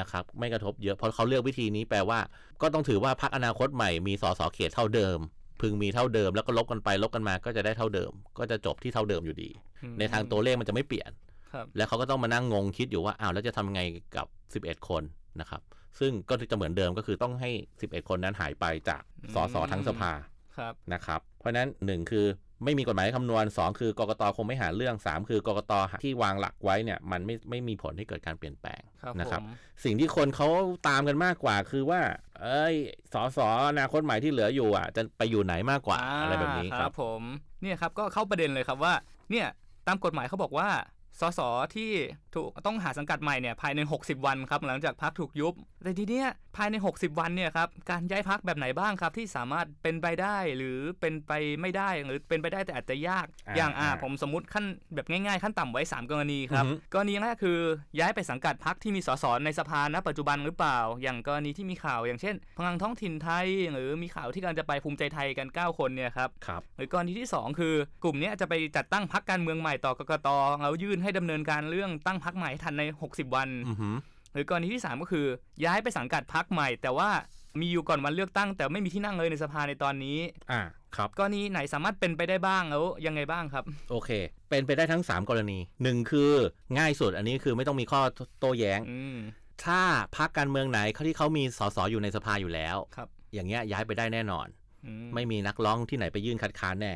นะครับไม่กระทบเยอะเพราะเขาเลือกวิธีนี้แปลว่า ก็ต้องถือว่าพรรคอนาคตใหม่มีสสเขตเท่าเดิม พึงมีเท่าเดิมแล้วก็ลบกันไปลบกันมาก็จะได้เท่าเดิม ก็จะจบที่เท่าเดิมอยู่ดีอืมในทางตัวเลขมันจะไม่เปลี่ยนครับแล้วเขาก็ต้องมานั่งงงคิดอยู่ว่าอ้าวแล้วจะทำไงกับ 11 คนนะครับ ซึ่งก็จะเหมือนเดิมก็คือต้องให้ 11 คนนั้นหายไปจากสสทั้งสภาครับนะครับ เพราะฉะนั้น1คือ ไม่มีกฎหมายคำนวณ 2 คือกกตคงไม่หาเรื่อง 3 คือกกตที่วางหลักไว้เนี่ยมันไม่ไม่มีผลให้เกิดการเปลี่ยนแปลงครับนะครับผมสิ่งที่คนเขาตามกันมากกว่าคือว่า เอ้ยสอสออนาคตใหม่ที่เหลืออยู่อะจะไปอยู่ไหนมากกว่าอะไรแบบนี้ครับผมเนี่ยครับก็เข้าประเด็นเลยครับว่าเนี่ยตามกฎหมายเขาบอกว่าสสที่ถูกต้องหาสังกัดใหม่เนี่ยภายใน 60 วันครับหลังจากพักถูกยุบ แต่ทีเนี้ยภายใน 60 วันเนี่ยครับการย้ายพักแบบไหนบ้างครับ ที่สามารถเป็นไปได้หรือเป็นไปไม่ได้หรือเป็นไปได้แต่อาจจะยากอ่าอย่างอ่าอ่าผมสมมติขั้นแบบง่ายๆ ขั้นต่ำไว้ 3 กรณีครับอือฮึกรณีแรกคือย้ายไปสังกัดพักที่มีสสในสภาณปัจจุบันหรือเปล่า อย่างกรณีที่มีข่าวอย่างเช่น พลังท้องถิ่นไทย หรือมีข่าวที่กำลังจะไปภูมิใจไทยกัน 9 คนเนี่ยครับครับหรือกรณีที่ 2 คือกลุ่มเนี้ยจะไปจัดตั้งพักการเมืองใหม่ต่อกกตแล้วยื่นให้ดำเนินการเรื่องตั้งพักใหม่ให้ทันใน 60 วันอือหือหรือกรณีที่ 3 ก็คือ ย้ายไปสังกัดพักใหม่ แต่ว่ามีอยู่ก่อนวันเลือกตั้ง แต่ไม่มีที่นั่งเลยในสภาในตอนนี้ อ่าครับกรณีไหนสามารถเป็นไปได้บ้างแล้วยังไงบ้างครับ โอเค เป็นไปได้ทั้ง 3 กรณีหนึ่งคือง่ายสุดอันนี้คือไม่ต้องมีข้อโต้แย้งอืมถ้าพักการเมืองไหนเขาที่เขามีสสอยู่ในสภาอยู่แล้วครับ อย่างเงี้ยย้ายไปได้แน่นอนอืไม่มีนักร้องที่ไหนไปยื่นคัดค้านแน่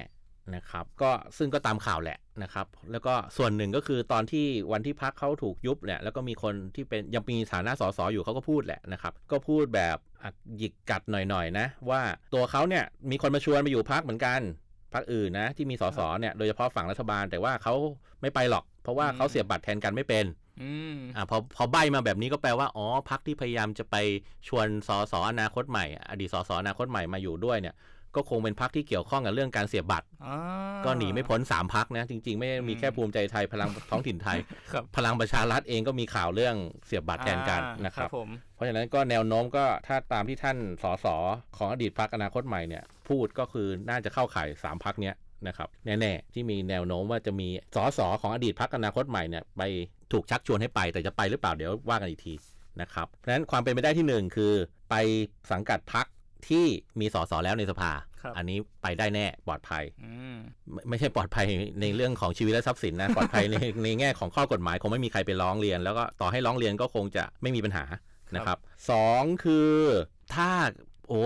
นะครับก็ซึ่งก็ตามข่าวแหละนะครับ แล้วก็ส่วนหนึ่งก็คือตอนที่วันที่พักเขาถูกยุบเนี่ยแล้วก็มีคนที่เป็นยังมีฐานะสสอยู่เขาก็พูดแหละนะครับ ก็พูดแบบอะหยิกกัดหน่อยๆนะว่าตัวเขาเนี่ยมีคนมาชวนไปอยู่พักเหมือนกันพักอื่นนะที่มีสสเนี่ยโดยเฉพาะฝั่งรัฐบาล แต่ว่าเขาไม่ไปหรอก เพราะว่าเขาเสียบบัตรแทนกันไม่เป็นอืมอ่าพอพอใบมาแบบนี้ก็แปลว่าอ๋อพักที่พยายามจะไปชวนสสอนาคตใหม่ อดีตสสอนาคตใหม่มาอยู่ด้วยเนี่ย ก็คงเป็นพักที่เกี่ยวข้องกับเรื่องการเสียบบัตรอ่าก็หนีไม่พ้นสามพักนะ จริง ๆ ไม่ได้มีอืมแค่ภูมิใจไทยพลังท้องถิ่นไทยครับพลังประชารัฐเองก็มีข่าวเรื่องเสียบบัตรแทนกันอ่านะครับผมเพราะฉะนั้นก็แนวโน้มก็ถ้าตามที่ท่านสสของอดีตพักอนาคตใหม่เนี่ย พูดก็คือน่าจะเข้าข่ายสามพักเนี้ยนะครับแน่ๆที่มีแนวโน้มว่าจะมีสสของอดีตพักอนาคตใหม่เนี่ยไปถูกชักชวนให้ไปแต่จะไปหรือเปล่าเดี๋ยวว่ากันอีกทีนะครับเพราะฉะนั้นความเป็นไปได้ที่หนึ่งคือ ไปสังกัดพัก ที่มีสสแล้วในสภาครับอันนี้ไปได้แน่ปลอดภัยอืมไม่ไม่ใช่ปลอดภัยในเรื่องของชีวิตและทรัพย์สินนะ ปลอดภัยในในแง่ของข้อกฎหมาย คงไม่มีใครไปร้องเรียน แล้วก็ต่อให้ร้องเรียนก็คงจะไม่มีปัญหานะครับสองคือถ้าโอ้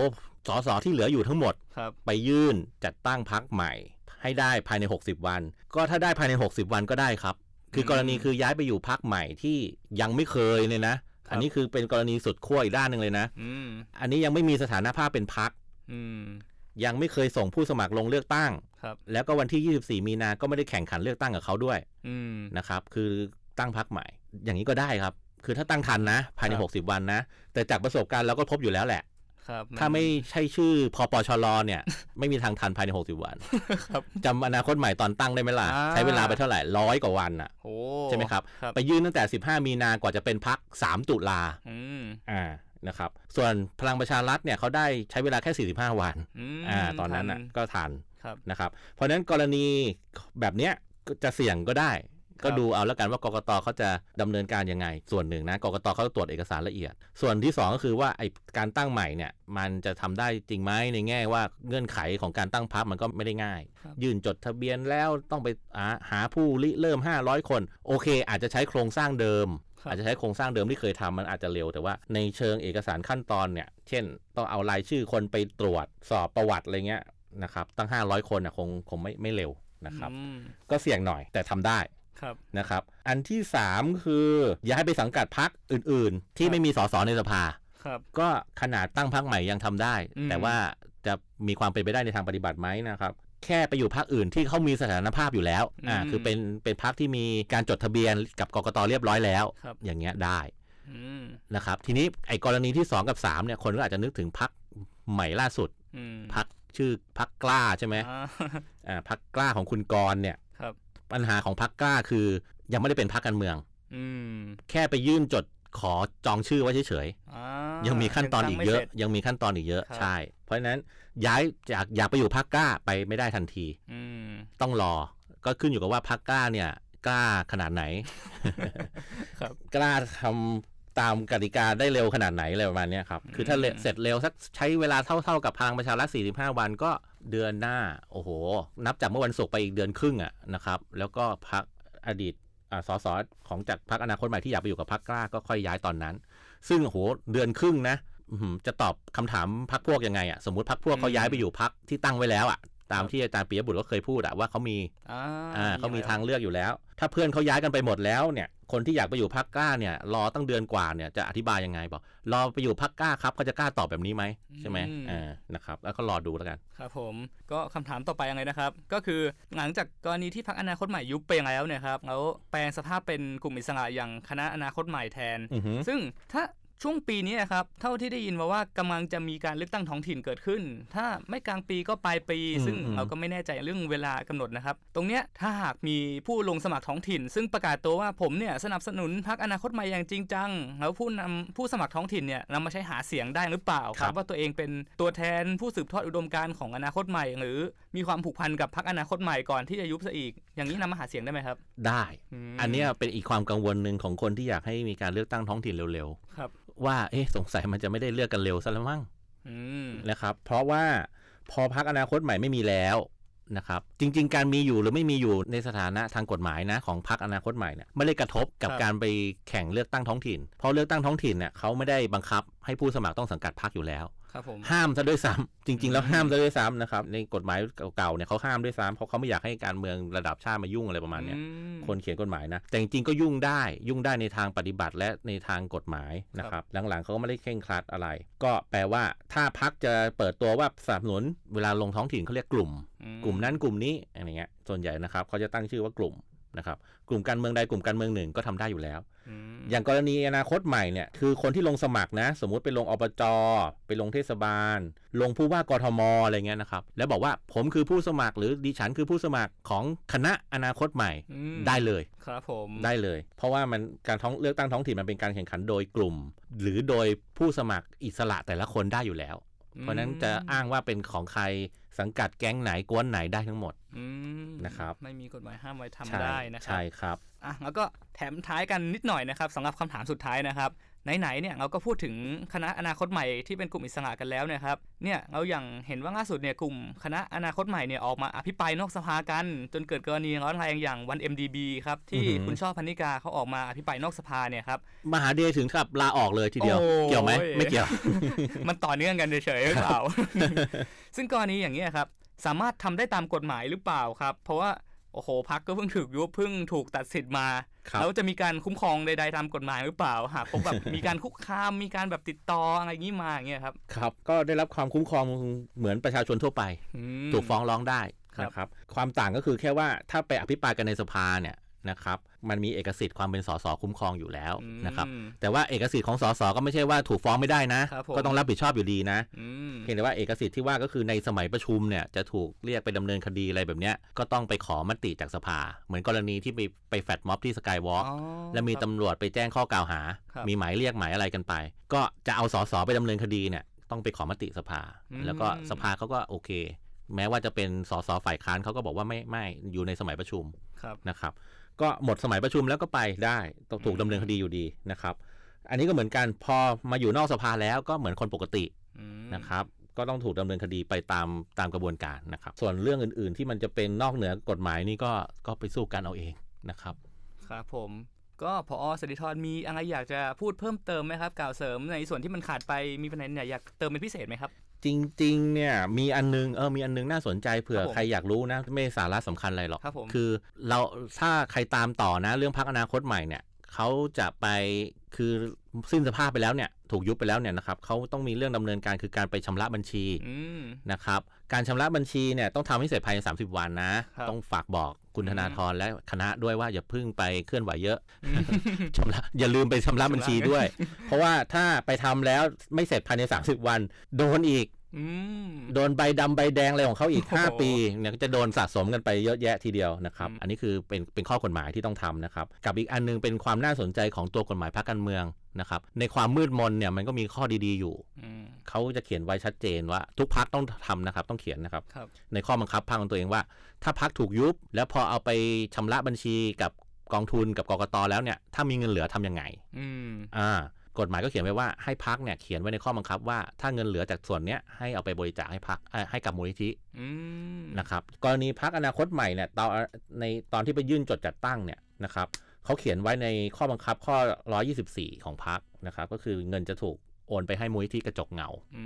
สสที่เหลืออยู่ทั้งหมดครับไปยื่นจัดตั้งพักใหม่ ให้ได้ภายใน 60 วัน ก็ถ้าได้ภายใน 60 วันก็ได้ครับ คือมกรณีคือย้ายไปอยู่พักใหม่ที่ยังไม่เคยเลยนะครับ อันนี้คือเป็นกรณีสุดขั้วอีกด้านหนึ่งเลยนะอืมอันนี้ยังไม่มีสถานภาพเป็นพักอืมยังไม่เคยส่งผู้สมัครลงเลือกตั้งครับแล้วก็วันที่ 24 มีนาก็ไม่ได้แข่งขันเลือกตั้งกับเขาด้วยอืมนะครับ คือตั้งพักใหม่ อย่างนี้ก็ได้ครับ คือถ้าตั้งทันนะ ภายในครับ60 วันนะ แต่จากประสบการณ์เราก็พบอยู่แล้วแหละ ครับถ้าไม่ใช่ชื่อพปชรเนี่ย ไม่มีทางทันภายใน 60 วันครับจำอนาคตใหม่ตอนตั้งได้ไหมล่ะอ่าใช้เวลาไปเท่าไหร่ร้อยกว่าวันอะโอ้ใช่ไหมครับครับ ไปยื่นตั้งแต่ 15 มีนากว่าจะเป็นพัก3ตุลาอืมอ่านะครับ ส่วนพลังประชารัฐเนี่ยเขาได้ใช้เวลาแค่ 45 วันอืมอ่าตอนนั้นทัอะก็ทันครับนะครับ เพราะฉะนั้นกรณีแบบเนี้ยก็จะเสี่ยงก็ได้ ก็ดูเอาแล้วกันว่ากกตเขาจะดำเนินการยังไง ส่วนหนึ่งนะกกตเขาตรวจเอกสารละเอียด ส่วนที่สองก็คือว่าไอการตั้งใหม่เนี่ยมันจะทำได้จริงไหมในแง่ว่าเงื่อนไขของการตั้งพักมันก็ไม่ได้ง่ายครับยื่นจดทะเบียนแล้วต้องไปหาหาผู้ริเริ่ม 500 คน โอเค อาจจะใช้โครงสร้างเดิมครับอาจจะใช้โครงสร้างเดิมที่เคยทำมันอาจจะเร็วแต่ว่าในเชิงเอกสารขั้นตอนเนี่ยเช่น ต้องเอารายชื่อคนไปตรวจสอบประวัติอะไรเงี้ยนะครับตั้ง 500 คนอะคงคงไม่ไม่เร็วนะครับอืมก็เสี่ยงหน่อยแต่ทำได้ ครับนะครับ อันที่ 3 คือย้ายไปสังกัดพักอื่นๆ ที่ครับไม่มีสสในสภาครับก็ขนาดตั้งพักใหม่ยังทำได้อืมแต่ว่าจะมีความเป็นไปได้ในทางปฏิบัติไหมนะครับแค่ไปอยู่พักอื่นที่เขามีสถานภาพอยู่แล้วอ่าคือเป็นเป็นพักที่มีการจดทะเบียนกับกกตเรียบร้อยแล้วครับอย่างเงี้ยได้อืมนะครับทีนี้ไอ้กรณีที่ 2 กับ 3 เนี่ยคนก็อาจจะนึกถึงพักใหม่ล่าสุดอืมพักชื่อพักกล้าใช่ไหมอ่าอ่าพักกล้าของคุณกรณ์เนี่ยครับ ปัญหาของพักกล้าคือ ยังไม่ได้เป็นพักการเมือง อืม แค่ไปยื่นจดขอจองชื่อไว้เฉยอ่าๆยังมีขั้นตอนอีกเยอะงตั้งไม่สร็จยังมีขั้นตอนอีกเยอะครับใช่ เพราะฉะนั้นย้ายจากอยากไปอยู่พักกล้าไปไม่ได้ทันทีอืมต้องรอ ก็ขึ้นอยู่กับว่าพักกล้าเนี่ย กล้าขนาดไหนครับกล้าทำ ตามกติกาได้เร็วขนาดไหนอะไรประมาณเนี้ยครับ คือถ้าเร็วอืมเสร็จเร็วสักใช้เวลาเท่าๆกับพลังประชารัฐ45 วันก็เดือนหน้า โอ้โห นับจากเมื่อวันศุกร์ไปอีกเดือนครึ่งอะนะครับ แล้วก็พักอดีตอ่าสสของจากพักอนาคตใหม่ที่อยากไปอยู่กับพักกล้าก็ค่อยย้ายตอนนั้น ซึ่งโอ้โหเดือนครึ่งนะอื้อหือจะตอบคำถามพักพวกยังไงอะสมมติพักพวกเขาย้ายไปอยู่พักที่ตั้งไว้แล้วอะ ตามที่อาจารย์ปิยบุตรก็เคยพูดอะว่าเขามีอ่าอ่าเขามีทางเลือกอยู่แล้ว ถ้าเพื่อนเขาย้ายกันไปหมดแล้วเนี่ยคนที่อยากไปอยู่พักกล้าเนี่ยรอตั้งเดือนกว่าเนี่ยจะอธิบายยังไงบอกรอไปอยู่พักกล้าครับเขาจะกล้าตอบแบบนี้ไหมใช่ไหมอ่านะครับแล้วก็รอดูแล้วกัน ครับผมก็คำถามต่อไปยังไงนะครับ ก็คือหลังจากกรณีที่พักอนาคตใหม่ยุบไปแล้วเนี่ยครับแล้วแปลงสภาพเป็นกลุ่มอิสระอย่างคณะอนาคตใหม่แทนอือหือซึ่งถ้า ช่วงปีนี้นะครับ เท่าที่ได้ยินมาว่ากำลังจะมีการเลือกตั้งท้องถิ่นเกิดขึ้น ถ้าไม่กลางปีก็ปลายปี ซึ่งเราก็ไม่แน่ใจเรื่องเวลากำหนดนะครับ ตรงเนี้ยถ้าหากมีผู้ลงสมัครท้องถิ่น ซึ่งประกาศตัวว่าผมเนี่ยสนับสนุนพรรคอนาคตใหม่อย่างจริงจัง แล้วผู้นำผู้สมัครท้องถิ่นเนี่ยนำมาใช้หาเสียงได้หรือเปล่าครับว่าตัวเองเป็นตัวแทนผู้สืบทอดอุดมการณ์ของอนาคตใหม่ หรือ มีความผูกพันกับพรรคอนาคตใหม่ก่อนที่จะยุบซะอีก อย่างนี้นำมาหาเสียงได้ไหมครับ ได้มอันเนี้ยเป็นอีกความกังวลหนึ่งของคนที่อยากให้มีการเลือกตั้งท้องถิ่นเร็วครับๆว่าเอ๊ะสงสัยมันจะไม่ได้เลือกกันเร็วซะแล้วมั้งอืมนะครับ เพราะว่าพอพักอนาคตใหม่ไม่มีแล้วนะครับจริง ๆ การมีอยู่หรือไม่มีอยู่ในสถานะทางกฎหมายนะของพักอนาคตใหม่เนี่ยไม่ได้กระทบกับครับการไปแข่งเลือกตั้งท้องถิ่น เพราะเลือกตั้งท้องถิ่นเนี่ยเขาไม่ได้บังคับให้ผู้สมัครต้องสังกัดพักอยู่แล้วครับผม ห้ามซะด้วยซ้ำจริง ๆ แล้วอืมห้ามซะด้วยซ้ำนะครับ ในกฎหมายเก่าๆเนี่ยเขาห้ามด้วยซ้ำเพราะเขาไม่อยากให้การเมืองระดับชาติมายุ่งอะไรประมาณเนี้ยอืมคนเขียนกฎหมายนะ แต่จริงๆก็ยุ่งได้ยุ่งได้ในทางปฏิบัติและในทางกฎหมายนะครับ หลังๆเขาก็ไม่ได้เคร่งครัดอะไร ก็แปลว่าถ้าพักจะเปิดตัวว่าสนับสนุนเวลาลงท้องถิ่นเขาเรียกกลุ่มอืกลุ่มนั้นกลุ่มนี้อะไรเงี้ยส่วนใหญ่นะครับเขาจะตั้งชื่อว่ากลุ่มนะครับกลุ่มการเมืองใดกลุ่มการเมืองหนึ่งก็ทำได้อยู่แล้ว อืมอย่างกรณีอนาคตใหม่เนี่ยคือคนที่ลงสมัครนะ สมมุติไปลงอบจไปลงเทศบาล ลงผู้ว่ากทมอะไรเงี้ยนะครับ แล้วบอกว่าผมคือผู้สมัครหรือดิฉันคือผู้สมัครของคณะอนาคตใหม่อืมได้เลยครับผมได้เลย เพราะว่ามันการท้องเลือกตั้งท้องถิ่นมันเป็นการแข่งขันโดยกลุ่ม หรือโดยผู้สมัครอิสระแต่ละคนได้อยู่แล้ว เพราะฉะนั้นจะอ้างว่าเป็นของใคร สังกัดแก๊งไหนกวนไหนได้ทั้งหมดอืมนะครับ ไม่มีกฎหมายห้ามไว้ทำใช่ได้นะครัใช่ครับ อะแล้วก็แถมท้ายกันนิดหน่อยนะครับสำหรับคำถามสุดท้ายนะครับ ไหนๆเนี่ยเราก็พูดถึงคณะอนาคตใหม่ที่เป็นกลุ่มอิสระกันแล้วเนี่ยครับเนี่ยเราอย่างเห็นว่าล่าสุดเนี่ยกลุ่มคณะอนาคตใหม่เนี่ยออกมาอภิปรายนอกสภากัน จนเกิดกรณีร้อนแรงอย่างวัน MDB ครับที่อือหือคุณช่อพันิกาเขาออกมาอภิปรายนอกสภาเนี่ยครับมหาเดชถึงกับลาออกเลยทีเดียวโอ้ยเกี่ยวไหมไม่เกี่ยว มันต่อเนื่องกันเฉยๆหรือเปล่า ซึ่งกรณีอย่างนี้ยครับสามารถทำได้ตามกฎหมายหรือเปล่าครับ เพราะว่าโอ้โหพักก็เพิ่งถูกยุบเพิ่งถูกตัดสิทธิ์มาครับ แล้วจะมีการคุ้มครองใดๆตามกฎหมายหรือเปล่าหากพบแบบมีการคุกคามมีการแบบติดต่ออะไรอย่างนี้มาอย่างเงี้ยครับครับ ก็ได้รับความคุ้มครองเหมือนประชาชนทั่วไปอืมถูกฟ้องร้องได้ครับนะครับ ความต่างก็คือแค่ว่าถ้าไปอภิปรายกันในสภาเนี่ย นะครับมันมีเอกสิทธิ์ความเป็นสสคุ้มครองอยู่แล้วอืมนะครับแต่ว่าเอกสิทธิ์ของสสก็ไม่ใช่ว่าถูกฟ้องไม่ได้นะครับผมก็ต้องรับผิดชอบอยู่ดีนะอืมเพียงแต่ว่าเอกสิทธิ์ที่ว่าก็คือในสมัยประชุมเนี่ยจะถูกเรียกไปดำเนินคดีอะไรแบบเนี้ยก็ต้องไปขอมติจากสภา เหมือนกรณีที่ไปไปแฟดม็อบที่สกายวอล์กอ๋อแล้วมีครับตำรวจไปแจ้งข้อกล่าวหาครับมีหมายเรียกหมายอะไรกันไป ก็จะเอาสสไปดำเนินคดีเนี่ยต้องไปขอมติสภาอืมแล้วก็สภาเขาก็โอเค แม้ว่าจะเป็นสสฝ่ายค้านเขาก็บอกว่าไม่ไม่อยู่ในสมัยประชุมครับนะครับ ก็หมดสมัยประชุมแล้วก็ไปได้ต้องถูกอืมดำเนินคดีอยู่ดีนะครับ อันนี้ก็เหมือนกันพอมาอยู่นอกสภาแล้วก็เหมือนคนปกติอืมนะครับ ก็ต้องถูกดำเนินคดีไปตามตามกระบวนการนะครับ ส่วนเรื่องอื่นๆที่มันจะเป็นนอกเหนือกฎหมายนี่ก็ก็ไปสู้กันเอาเองนะครับ ครับผมก็พอสติธรมีอะไรอยากจะพูดเพิ่มเติมไหมครับ กล่าวเสริมในส่วนที่มันขาดไปมีประเด็นไหนอยากเติมเป็นพิเศษไหมครับ จริง ๆ เนี่ย มีอันนึงเออมีอันนึงน่าสนใจเผื่อครับผมใครอยากรู้นะ ไม่สาระสำคัญอะไรหรอกครับผมคือเราถ้าใครตามต่อนะ เรื่องพักอนาคตใหม่เนี่ยเขาจะไปคือสิ้นสภาพไปแล้วเนี่ยถูกยุบไปแล้วเนี่ยนะครับเขาต้องมีเรื่องดำเนินการคือการไปชำระบัญชีอืมนะครับการชำระบัญชีเนี่ยต้องทำให้เสร็จภายใน30 วันนะครับต้องฝากบอก คุณอืมธนาธรและคณะด้วยว่าอย่าเพึ่งไปเคลื่อนไหวเยอะชำระอย่าลืมไปชำระบัญชีด้วย เพราะว่าถ้าไปทำแล้วไม่เสร็จภายใน 30 วัน โดนอีกอืม โดนใบดำใบแดงอะไรของเขาอีกโอ้โห5ปีเนี่ยก็จะโดนสะสมกันไปเยอะแยะทีเดียวนะครับอืมอันนี้คือเป็นเป็นข้อกฎหมายที่ต้องทำนะครับ กับอีกอันนึงเป็นความน่าสนใจของตัวกฎหมายพรรคการเมืองนะครับ ในความมืดมนเนี่ยมันก็มีข้อดีๆอยู่อืมเขาจะเขียนไว้ชัดเจนว่าทุกพักต้องทำนะครับ ต้องเขียนนะครับครับในข้อบังคับพักของตัวเองว่า ถ้าพักถูกยุบ แล้วพอเอาไปชำระบัญชีกับกองทุนกับกกตแล้วเนี่ย ถ้ามีเงินเหลือทำยังไง อืมอ่า กฎหมายก็เขียนไว้ว่าให้พักเนี่ยเขียนไว้ในข้อบังคับว่าถ้าเงินเหลือจากส่วนเนี้ยให้เอาไปบริจาคให้พักให้กับมูลนิธิอืมนะครับกรณีพักอนาคตใหม่เนี่ยตอนในตอนที่ไปยื่นจดจัดตั้งเนี่ยนะครับเขาเขียนไว้ในข้อบังคับข้อ 124 ของพักนะครับ ก็คือเงินจะถูกโอนไปให้มูลนิธิกระจกเงาอื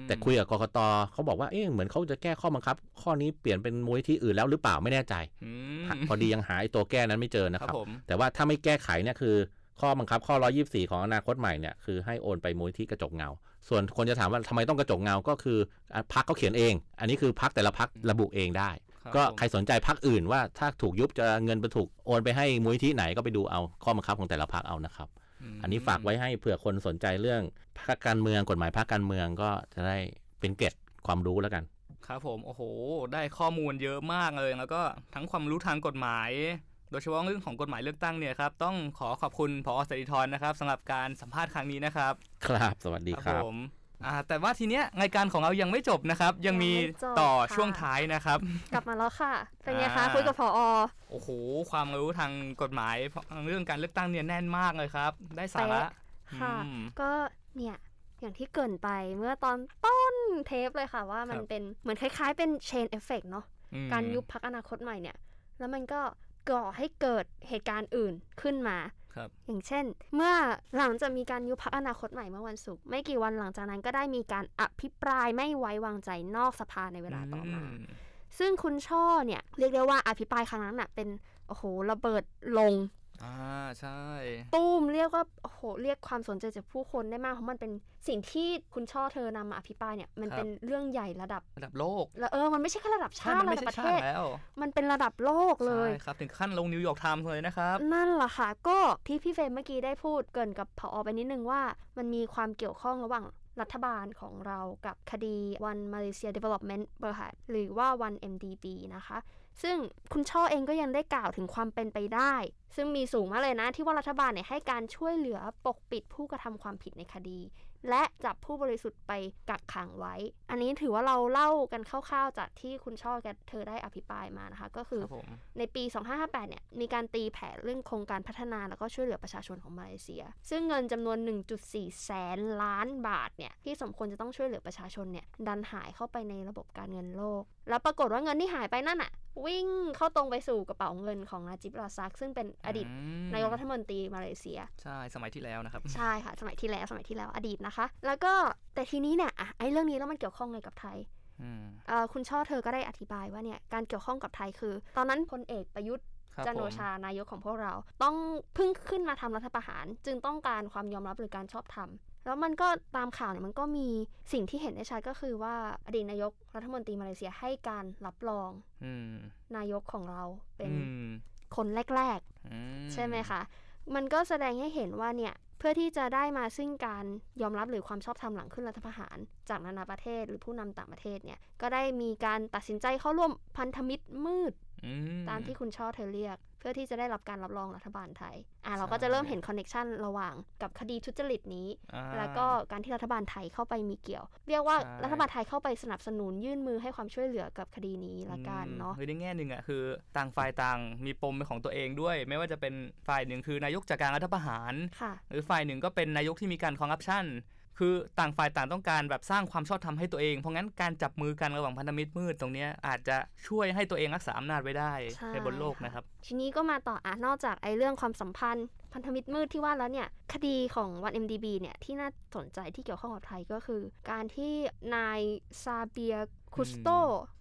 มแต่คุยกับกกตเขาบอกว่าเอ๊ะเหมือนเขาจะแก้ข้อบังคับ ข้อนี้เปลี่ยนเป็นมูลนิธิอื่นแล้วหรือเปล่าไม่แน่ใจอืมพอดียังหาไอ้ตัวแก้นั้นไม่เจอนะคครัรับบผมแต่ว่าถ้าไม่แก้ไขเนี่ยคือ ข้อบังคับข้อ 124 ของอนาคตใหม่เนี่ยคือให้โอนไปมูลที่กระจกเงา ส่วนคนจะถามว่าทำไมต้องกระจกเงา ก็คืออะพักเขาเขียนเอง อันนี้คือพักแต่ละพักระบุเองได้ครับก็ผมใครสนใจพักอื่นว่าถ้าถูกยุบจะเงินไปถูกโอนไปให้มูลที่ไหนก็ไปดูเอาข้อบังคับของแต่ละพักเอานะครับมอันนี้ฝากไว้ให้เผื่อคนสนใจเรื่องพักการเมืองกฎหมายพักการเมืองก็จะได้เป็นเกร็ดความรู้แล้วกันครับผมโอ้โห ได้ข้อมูลเยอะมากเลย แล้วก็ทั้งความรู้ทางกฎหมาย โดยเฉพาะเรื่องของกฎหมายเลือกตั้งเนี่ยครับต้องขอขอบคุณพอสติธรนะครับสำหรับการสัมภาษณ์ครั้งนี้นะครับ ครับ สวัสดีครับผมอ่าแต่ว่าทีเนี้ยรายการของเรายังไม่จบนะครับ ยังมียังไม่จบต่อค่ะช่วงท้ายนะครับ กลับมาแล้วค่ะ เป็นไงคะอ่าคุยกับพอโอ้โห ความรู้ทางกฎหมายเรื่องการเลือกตั้งเนี่ยแน่นมากเลยครับ ได้สาระค่ะอืมก็เนี่ยอย่างที่เกรินไปเมื่อตอนต้นเทปเลยค่ะว่ามันครับเป็นเหมือนคล้ายๆ เป็น chain effect เนาะอืมการยุบพักอนาคตใหม่เนี่ย แล้วมันก็ ก่อให้เกิดเหตุการณ์อื่นขึ้นมาครับอย่างเช่น เมื่อหลังจากมีการยุบพักอนาคตใหม่เมื่อวันศุกร์ไม่กี่วันหลังจากนั้นก็ได้มีการอภิปรายไม่ไว้วางใจนอกสภาในเวลาต่อมามซึ่งคุณช่อเนี่ยเรียกได้ว่าอภิปรายครั้งนั้นน่ะเป็นโอ้โหระเบิดลงอ่า ใช่ ตูมเรียกว่าโอ้โหเรียกความสนใจจากผู้คนได้มากเพราะมันเป็นสิ่งที่คุณช่อเธอนำมาอภิปรายเนี่ยมันเป็นเรื่องใหญ่ระดับระดับโลกแล้วเออมันไม่ใช่แค่ระดับชามัติไม่ระดับใช่ประชาเทติศแล้วมันเป็นระดับโลกเลยใช่ครับถึงขั้นลง New York Times เลยนะครับนั่นแหละค่ะก็ที่พี่เฟรมเมื่อกี้ได้พูดเกริ่นกับผอไปนิดนึงว่า มันมีความเกี่ยวข้องระหว่างรัฐบาลของเรากับคดี One Malaysia Development Berhad หรือว่า One MDB นะคะ ซึ่งคุณช่อเองก็ยังได้กล่าวถึงความเป็นไปได้ ซึ่งมีสูงมากเลยนะ ที่ว่ารัฐบาลเนี่ยให้การช่วยเหลือปกปิดผู้กระทำความผิดในคดี และจับผู้บริสุทธิ์ไปกักขังไว้ อันนี้ถือว่าเราเล่ากันคร่าวๆจากที่คุณช่อแกเธอได้อภิปรายมานะคะ ก็คือครับผมในปี 2558 เนี่ยมีการตีแผ่เรื่องโครงการพัฒนาแล้วก็ช่วยเหลือประชาชนของมาเลเซีย ซึ่งเงินจำนวน 1.4 แสนล้านบาทเนี่ยที่สมควรจะต้องช่วยเหลือประชาชนเนี่ยดันหายเข้าไปในระบบการเงินโลก แล้วปรากฏว่าเงินที่หายไปนั่นอะวิ่งเข้าตรงไปสู่กระเป๋าเงินของนาจิบราซัก ซึ่งเป็นอดีตมนายกรัฐมนตรีมาเลเซีย ใช่สมัยที่แล้วนะครับ ใช่ค่ะ สมัยที่แล้วสมัยที่แล้วอดีตนะคะ แล้วก็แต่ทีนี้เนี่ยอะไอ้เรื่องนี้แล้วมันเกี่ยวข้องไงกับไทยอืมเอ่อคุณช่อเธอก็ได้อธิบายว่าเนี่ยการเกี่ยวข้องกับไทยคือ ตอนนั้นพลเอกประยุทธ์ครับจันทร์โอผมชานายกของพวกเรา ต้องเพิ่งขึ้นมาทำรัฐประหาร จึงต้องการความยอมรับหรือการชอบธรรม แล้วมันก็ตามข่าวเนี่ยมันก็มีสิ่งที่เห็นได้ชัดก็คือว่าอดีตนายกรัฐมนตรีมาเลเซียให้การรับรองอืมนายกของเราเป็นอืมคนแรกอืๆใช่ไหมคะมันก็แสดงให้เห็นว่าเนี่ยเพื่อที่จะได้มาซึ่งการยอมรับหรือความชอบธรรมหลังขึ้นรัฐประหาร จากนานาประเทศหรือผู้นำต่างประเทศเนี่ยก็ได้มีการตัดสินใจเข้าร่วมพันธมิตรมืดอืตามที่คุณช่อเธอเรียกเพื่อที่จะได้รับการรับรองรัฐบาลไทย อะใช่เราก็จะเริ่มเห็นคอนเน็ชันระหว่างกับคดีทุจริตนี้อ่าแล้วก็การที่รัฐบาลไทยเข้าไปมีเกี่ยว เรียกว่าใช่รัฐบาลไทยเข้าไปสนับสนุนยื่นมือให้ความช่วยเหลือกับคดีนี้ละกันเนาะคือในแง่หนึ่งอะคือต่างฝ่ายต่างมีปมเป็นของตัวเองด้วย ไม่ว่าจะเป็นฝ่ายหนึ่งคือนายกจากการรัฐประหารค่ะหรือฝ่ายหนึ่งก็เป็นนายกที่มีการคอร์รัปชัน คือต่างฝ่ายต่างต้องการแบบสร้างความชอบธรรมให้ตัวเอง เพราะงั้นการจับมือกันระหว่างพันธมิตรมืดตรงเนี้ยอาจจะช่วยให้ตัวเองรักษาอำนาจไว้ได้ใช่ในบนโลกนะครับ ทีนี้ก็มาต่ออะนอกจากไอ้เรื่องความสัมพันธ์พันธมิตรมืดที่ว่าแล้วเนี่ยคดีของวัน MDB เนี่ยที่น่าสนใจที่เกี่ยวข้องกับไทยก็คือ การที่นายซาเบียคุสโต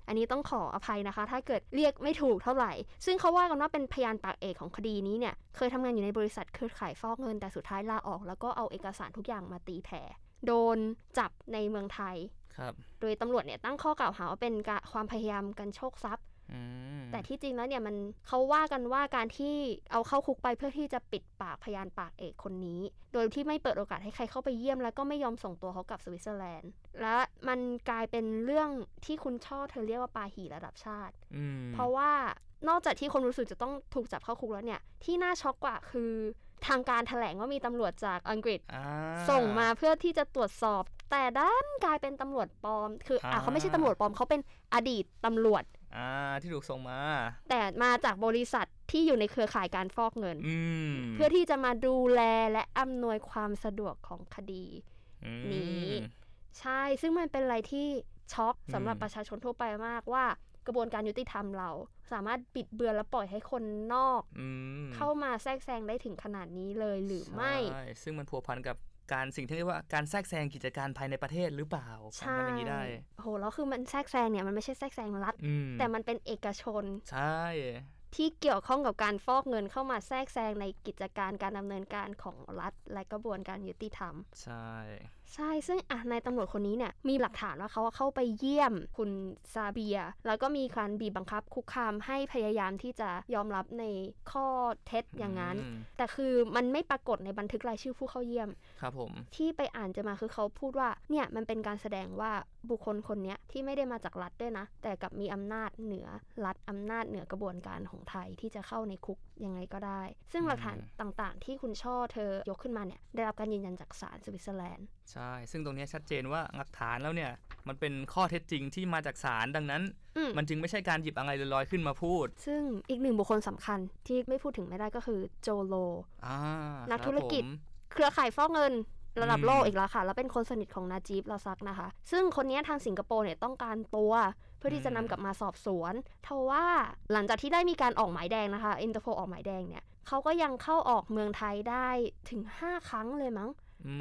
อันนี้ต้องขออภัยนะคะ ถ้าเกิดเรียกไม่ถูกเท่าไหร่ ซึ่งเขาว่ากันว่าเป็นพยานปากเอกของคดีนี้เนี่ย เคยทำงานอยู่ในบริษัทเครือข่ายฟอกเงิน แต่สุดท้ายลาออก แล้วก็เอาเอกสารทุกอย่างมาตีแผ่ โดนจับในเมืองไทยครับโดยตำรวจเนี่ยตั้งข้อกล่าวหาว่าเป็นการความพยายามกันโชคทรัพย์อืมแต่ที่จริงแล้วเนี่ยมันเขาว่ากันว่าการที่เอาเข้าคุกไปเพื่อที่จะปิดปากพยานปากเอกคนนี้ โดยที่ไม่เปิดโอกาสให้ใครเข้าไปเยี่ยม แล้วก็ไม่ยอมส่งตัวเขากลับสวิตเซอร์แลนด์ และมันกลายเป็นเรื่องที่คุณช่อเธอเรียกว่าปาหีระดับชาติอืมเพราะว่านอกจากที่คนรู้สึกจะต้องถูกจับเข้าคุกแล้วเนี่ย ที่น่าช็อกกว่าคือ ทางการแถลงว่ามีตำรวจจากอังกฤษอ่าส่งมาเพื่อที่จะตรวจสอบ แต่ด้านกลายเป็นตำรวจปลอม คืออะอ่าเขาไม่ใช่ตำรวจปลอมเขาเป็นอดีตตำรวจอ่าที่ถูกส่งมา แต่มาจากบริษัทที่อยู่ในเครือข่ายการฟอกเงินอืมเพื่อที่จะมาดูแลและอำนวยความสะดวกของคดีอืมนี้ ใช่ซึ่งมันเป็นอะไรที่ช็อกสำหรับอืมประชาชนทั่วไปมากว่า กระบวนการยุติธรรมเรา สามารถปิดเบือนและปล่อยให้คนนอกอืมเข้ามาแทรกแซงได้ถึงขนาดนี้เลยหรือไม่ใช่ซึ่งมันพัวพันกับการสิ่งที่เรียกว่าการแทรกแซงกิจการภายในประเทศหรือเปล่าใช่ทำอย่างนี้ได้โหแล้วคือมันแทรกแซงเนี่ยมันไม่ใช่แทรกแซงรัฐอืมแต่มันเป็นเอกชน ใช่ ที่เกี่ยวข้องกับการฟอกเงินเข้ามาแทรกแซงในกิจการการดำเนินการของรัฐ และกระบวนการยุติธรรม ใช่ ใช่ ซึ่งอะนายตำรวจคนนี้เนี่ยมีหลักฐานว่าเขาเข้าไปเยี่ยมคุณซาเบีย แล้วก็มีการบีบบังคับคุกคามให้พยายามที่จะยอมรับในข้อเท็จอย่างนั้นมแต่คือมันไม่ปรากฏในบันทึกรายชื่อผู้เข้าเยี่ยม ครับผมที่ไปอ่านเจะมาคือเขาพูดว่าเนี่ยมันเป็นการแสดงว่าบุคคลคนเนี้ยที่ไม่ได้มาจากรัฐด้วยนะ แต่กลับมีอำนาจเหนือรัฐอำนาจเหนือกระบวนการของไทยที่จะเข้าในคุกยังไงก็ได้ ซึ่งหลักฐานต่างๆ ที่คุณช่อเธอยกขึ้นมาเนี่ยได้รับการยืนยันจากศาลสวิตเซอร์แลนด์ใช่ ซึ่งตรงเนี้ยชัดเจนว่าหลักฐานแล้วเนี่ยมันเป็นข้อเท็จจริงที่มาจากศาลดังนั้นอืมมันจึงไม่ใช่การหยิบอะไรลอยๆขึ้นมาพูด ซึ่งอีกหนึ่งบุคคลสำคัญที่ไม่พูดถึงไม่ได้ก็คือโจโลว์อ่านักครับธุรกิจผม เครือข่ายฟอกเงินระดับอืมโลกอีกแล้วค่ะ แล้วเป็นคนสนิทของนาจิบ ราซักนะคะ ซึ่งคนนี้ทางสิงคโปร์เนี่ยต้องการตัว เพื่อที่จะนำกลับมาสอบสวนทว่าหลังจากที่ได้มีการออกหมายแดงนะคะอินเตอร์โพลออกหมายแดงเนี่ยเขาก็ยังเข้าออกเมืองไทยได้ถึง 5 ครั้งเลยมั้ง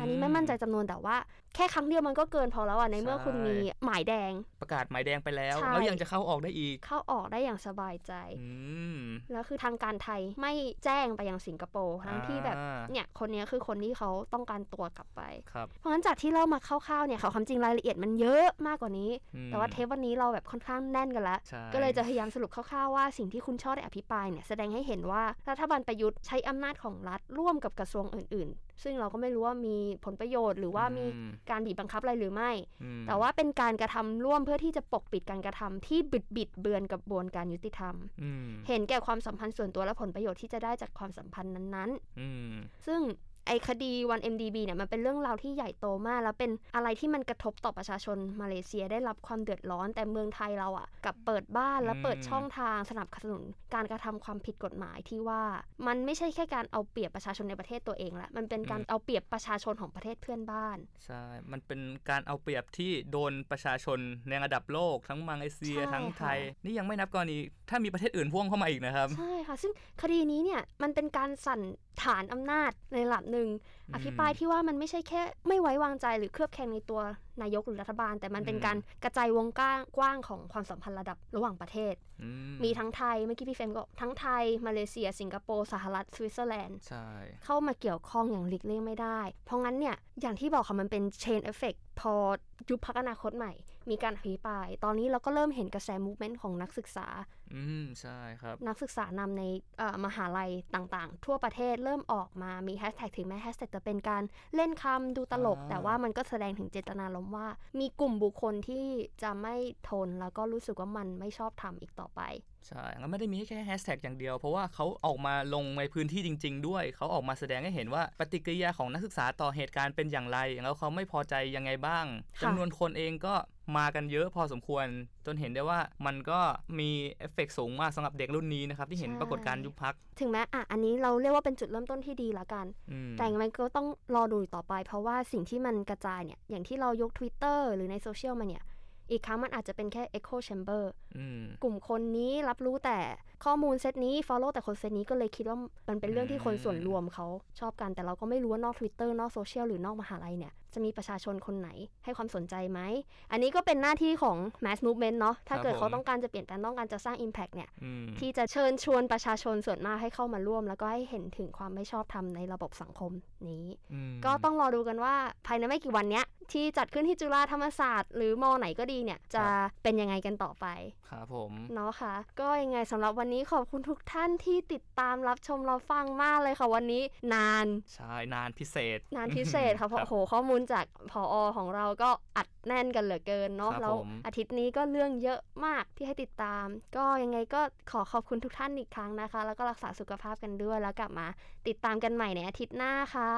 อันนี้ไม่มั่นใจจำนวนแต่ว่า แค่ครั้งเดียวมันก็เกินพอแล้วอะในเมื่อคุณมีหมายแดง ประกาศหมายแดงไปแล้วใช่แล้วยังจะเข้าออกได้อีก เข้าออกได้อย่างสบายใจอืมแล้วคือทางการไทยไม่แจ้งไปยังสิงคโปร์ทั้งที่แบบอ่าเนี่ยคนเนี้ยคือคนที่เขาต้องการตัวกลับไปครับเพราะฉะนั้นจากที่เล่ามาคร่าวๆเนี่ยเขาความจริงรายละเอียดมันเยอะมากกว่านี้อืมแต่ว่าเทปวันนี้เราแบบค่อนข้างแน่นกันแล้วใช่ก็เลยจะพยายามสรุปคร่าวๆว่าสิ่งที่คุณชอบได้อภิปรายเนี่ยแสดงให้เห็นว่ารัฐบาลประยุทธ์ใช้อำนาจของรัฐร่วมกับกระทรวงอื่นๆซึ่งเราก็ไม่รู้ว่ามีผลประโยชน์ หรือว่ามีอืมการบีบบังคับอะไรหรือไม่อืมแต่ว่าเป็นการกระทำร่วมเพื่อที่จะปกปิดการกระทำที่บิดบิดเบือนกระบวนการยุติธรรมอืมเห็นแก่ความสัมพันธ์ส่วนตัวและผลประโยชน์ที่จะได้จากความสัมพันธ์นั้นๆอืมซึ่ง ไอคดีวัน MDB เนี่ยมันเป็นเรื่องราวที่ใหญ่โตมาก แล้วเป็นอะไรที่มันกระทบต่อประชาชนมาเลเซียได้รับความเดือดร้อน แต่เมืองไทยเราอะ่ะกลับเปิดบ้านและอืมเปิดช่องทางสนับสนุนการกระทำความผิดกฎหมายที่ว่ามันไม่ใช่แค่การเอาเปรียบประชาชนในประเทศตัวเองละมันเป็นการเอาเปรียบประชาชนของประเทศเพื่อนบ้านใช่มันเป็นการเอาเปรียบที่โดนประชาชนในระดับโลก ทั้งมาเลเซียใช่ทั้งไทยค่ะนี่ยังไม่นับกรณีถ้ามีประเทศอื่นพ่วงเข้ามาอีกนะครับใช่ค่ะซึ่งคดีนี้เนี่ยมันเป็นการสั่นฐานอำนาจในระดับหนึ่งอืมอภิปรายที่ว่ามันไม่ใช่แค่ ไม่ไว้วางใจหรือเคลือบแคลงในตัวนายกหรือรัฐบาล แต่มันเป็นอืมการกระจายวงกว้างกว้างของความสัมพันธ์ระดับระหว่างประเทศอืมีทั้งไทยเมื่อกี้พี่เฟรมก็ทั้งไทย มาเลเซีย สิงคโปร์สหรัฐสวิตเซอร์แลนด์ใช่เข้ามาเกี่ยวข้องอย่างหลีกเลี่ยงไม่ได้ เพราะงั้นเนี่ยอย่างที่บอกค่ะมันเป็น chain effect พอยุบพรรคอนาคตใหม่ มีการอภิปราย ตอนนี้เราก็เริ่มเห็นกระแส movement ของนักศึกษา อืมใช่ครับ นักศึกษานำในเอ่อมหาลัยต่างๆ ทั่วประเทศเริ่มออกมามีแฮชแท็กถึงแม้แฮชแท็กจะเป็นการเล่นคำดูตลกอ่าแต่ว่ามันก็แสดงถึงเจตนารมณ์ว่า มีกลุ่มบุคคลที่จะไม่ทนแล้วก็รู้สึกว่ามันไม่ชอบธรรมอีกต่อไปใช่แล้วไม่ได้มีแค่แฮชแท็กอย่างเดียว เพราะว่าเขาออกมาลงในพื้นที่จริง ๆ ด้วย เขาออกมาแสดงให้เห็นว่าปฏิกิริยาของนักศึกษาต่อเหตุการณ์เป็นอย่างไร แล้วเขาไม่พอใจยังไงบ้างค่ะจำนวนคนเองก็มากันเยอะพอสมควร จนเห็นได้ว่ามันก็มีเอฟเฟกต์สูงมากสำหรับเด็กรุ่นนี้นะครับ ที่เห็นปรากฏการณ์ยุบพรรค ถึงแม้อะอันนี้เราเรียกว่าเป็นจุดเริ่มต้นที่ดีละกันอืมแต่มันก็ต้องรอดูอีกต่อไป เพราะว่าสิ่งที่มันกระจายเนี่ย อย่างที่เรายก Twitter หรือในโซเชียลมาเนี่ย อีกครั้งมันอาจจะเป็นแค่ echo chamber อืมกลุ่มคนนี้รับรู้แต่ข้อมูลเซตนี้ follow แต่คนเซตนี้ก็เลยคิดว่ามันเป็นเรื่องที่คนส่วนรวมเขาชอบกันแต่เราก็ไม่รู้ว่านอก Twitter นอกโซเชียลหรือนอกมหาลัยเนี่ย จะมีประชาชนคนไหนให้ความสนใจไหม อันนี้ก็เป็นหน้าที่ของ mass movement เนาะ ถ้าเกิดเขาต้องการจะเปลี่ยนแปลงต้องการจะสร้าง impact เนี่ยอืมที่จะเชิญชวนประชาชนส่วนมากให้เข้ามาร่วม แล้วก็ให้เห็นถึงความไม่ชอบธรรมในระบบสังคมนี้อืมก็ต้องรอดูกันว่าภายในไม่กี่วันเนี้ยที่จัดขึ้นที่จุฬาธรรมศาสตร์ หรือมอไหนก็ดีเนี่ย จะเป็นยังไงกันต่อไป ครับผม เนาะค่ะ ก็ยังไงสำหรับวันนี้ขอบคุณทุกท่านที่ติดตามรับชมเราฟังมากเลยค่ะวันนี้ นาน ใช่ นานพิเศษ นานพิเศษค่ะ เพราะโอ้โหข้อมูลจากผอของเราก็อัดแน่นกันเหลือเกินเนาะครับแล้วผมอาทิตย์นี้ก็เรื่องเยอะมากที่ให้ติดตาม ก็ยังไงก็ขอขอบคุณทุกท่านอีกครั้งนะคะ แล้วก็รักษาสุขภาพกันด้วยแล้วกลับมาติดตามกันใหม่ในอาทิตย์หน้าค่ะ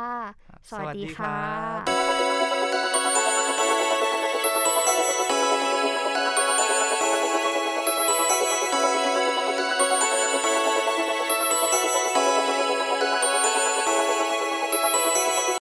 ครับสวัสดีสวัสดีครัค่ะบ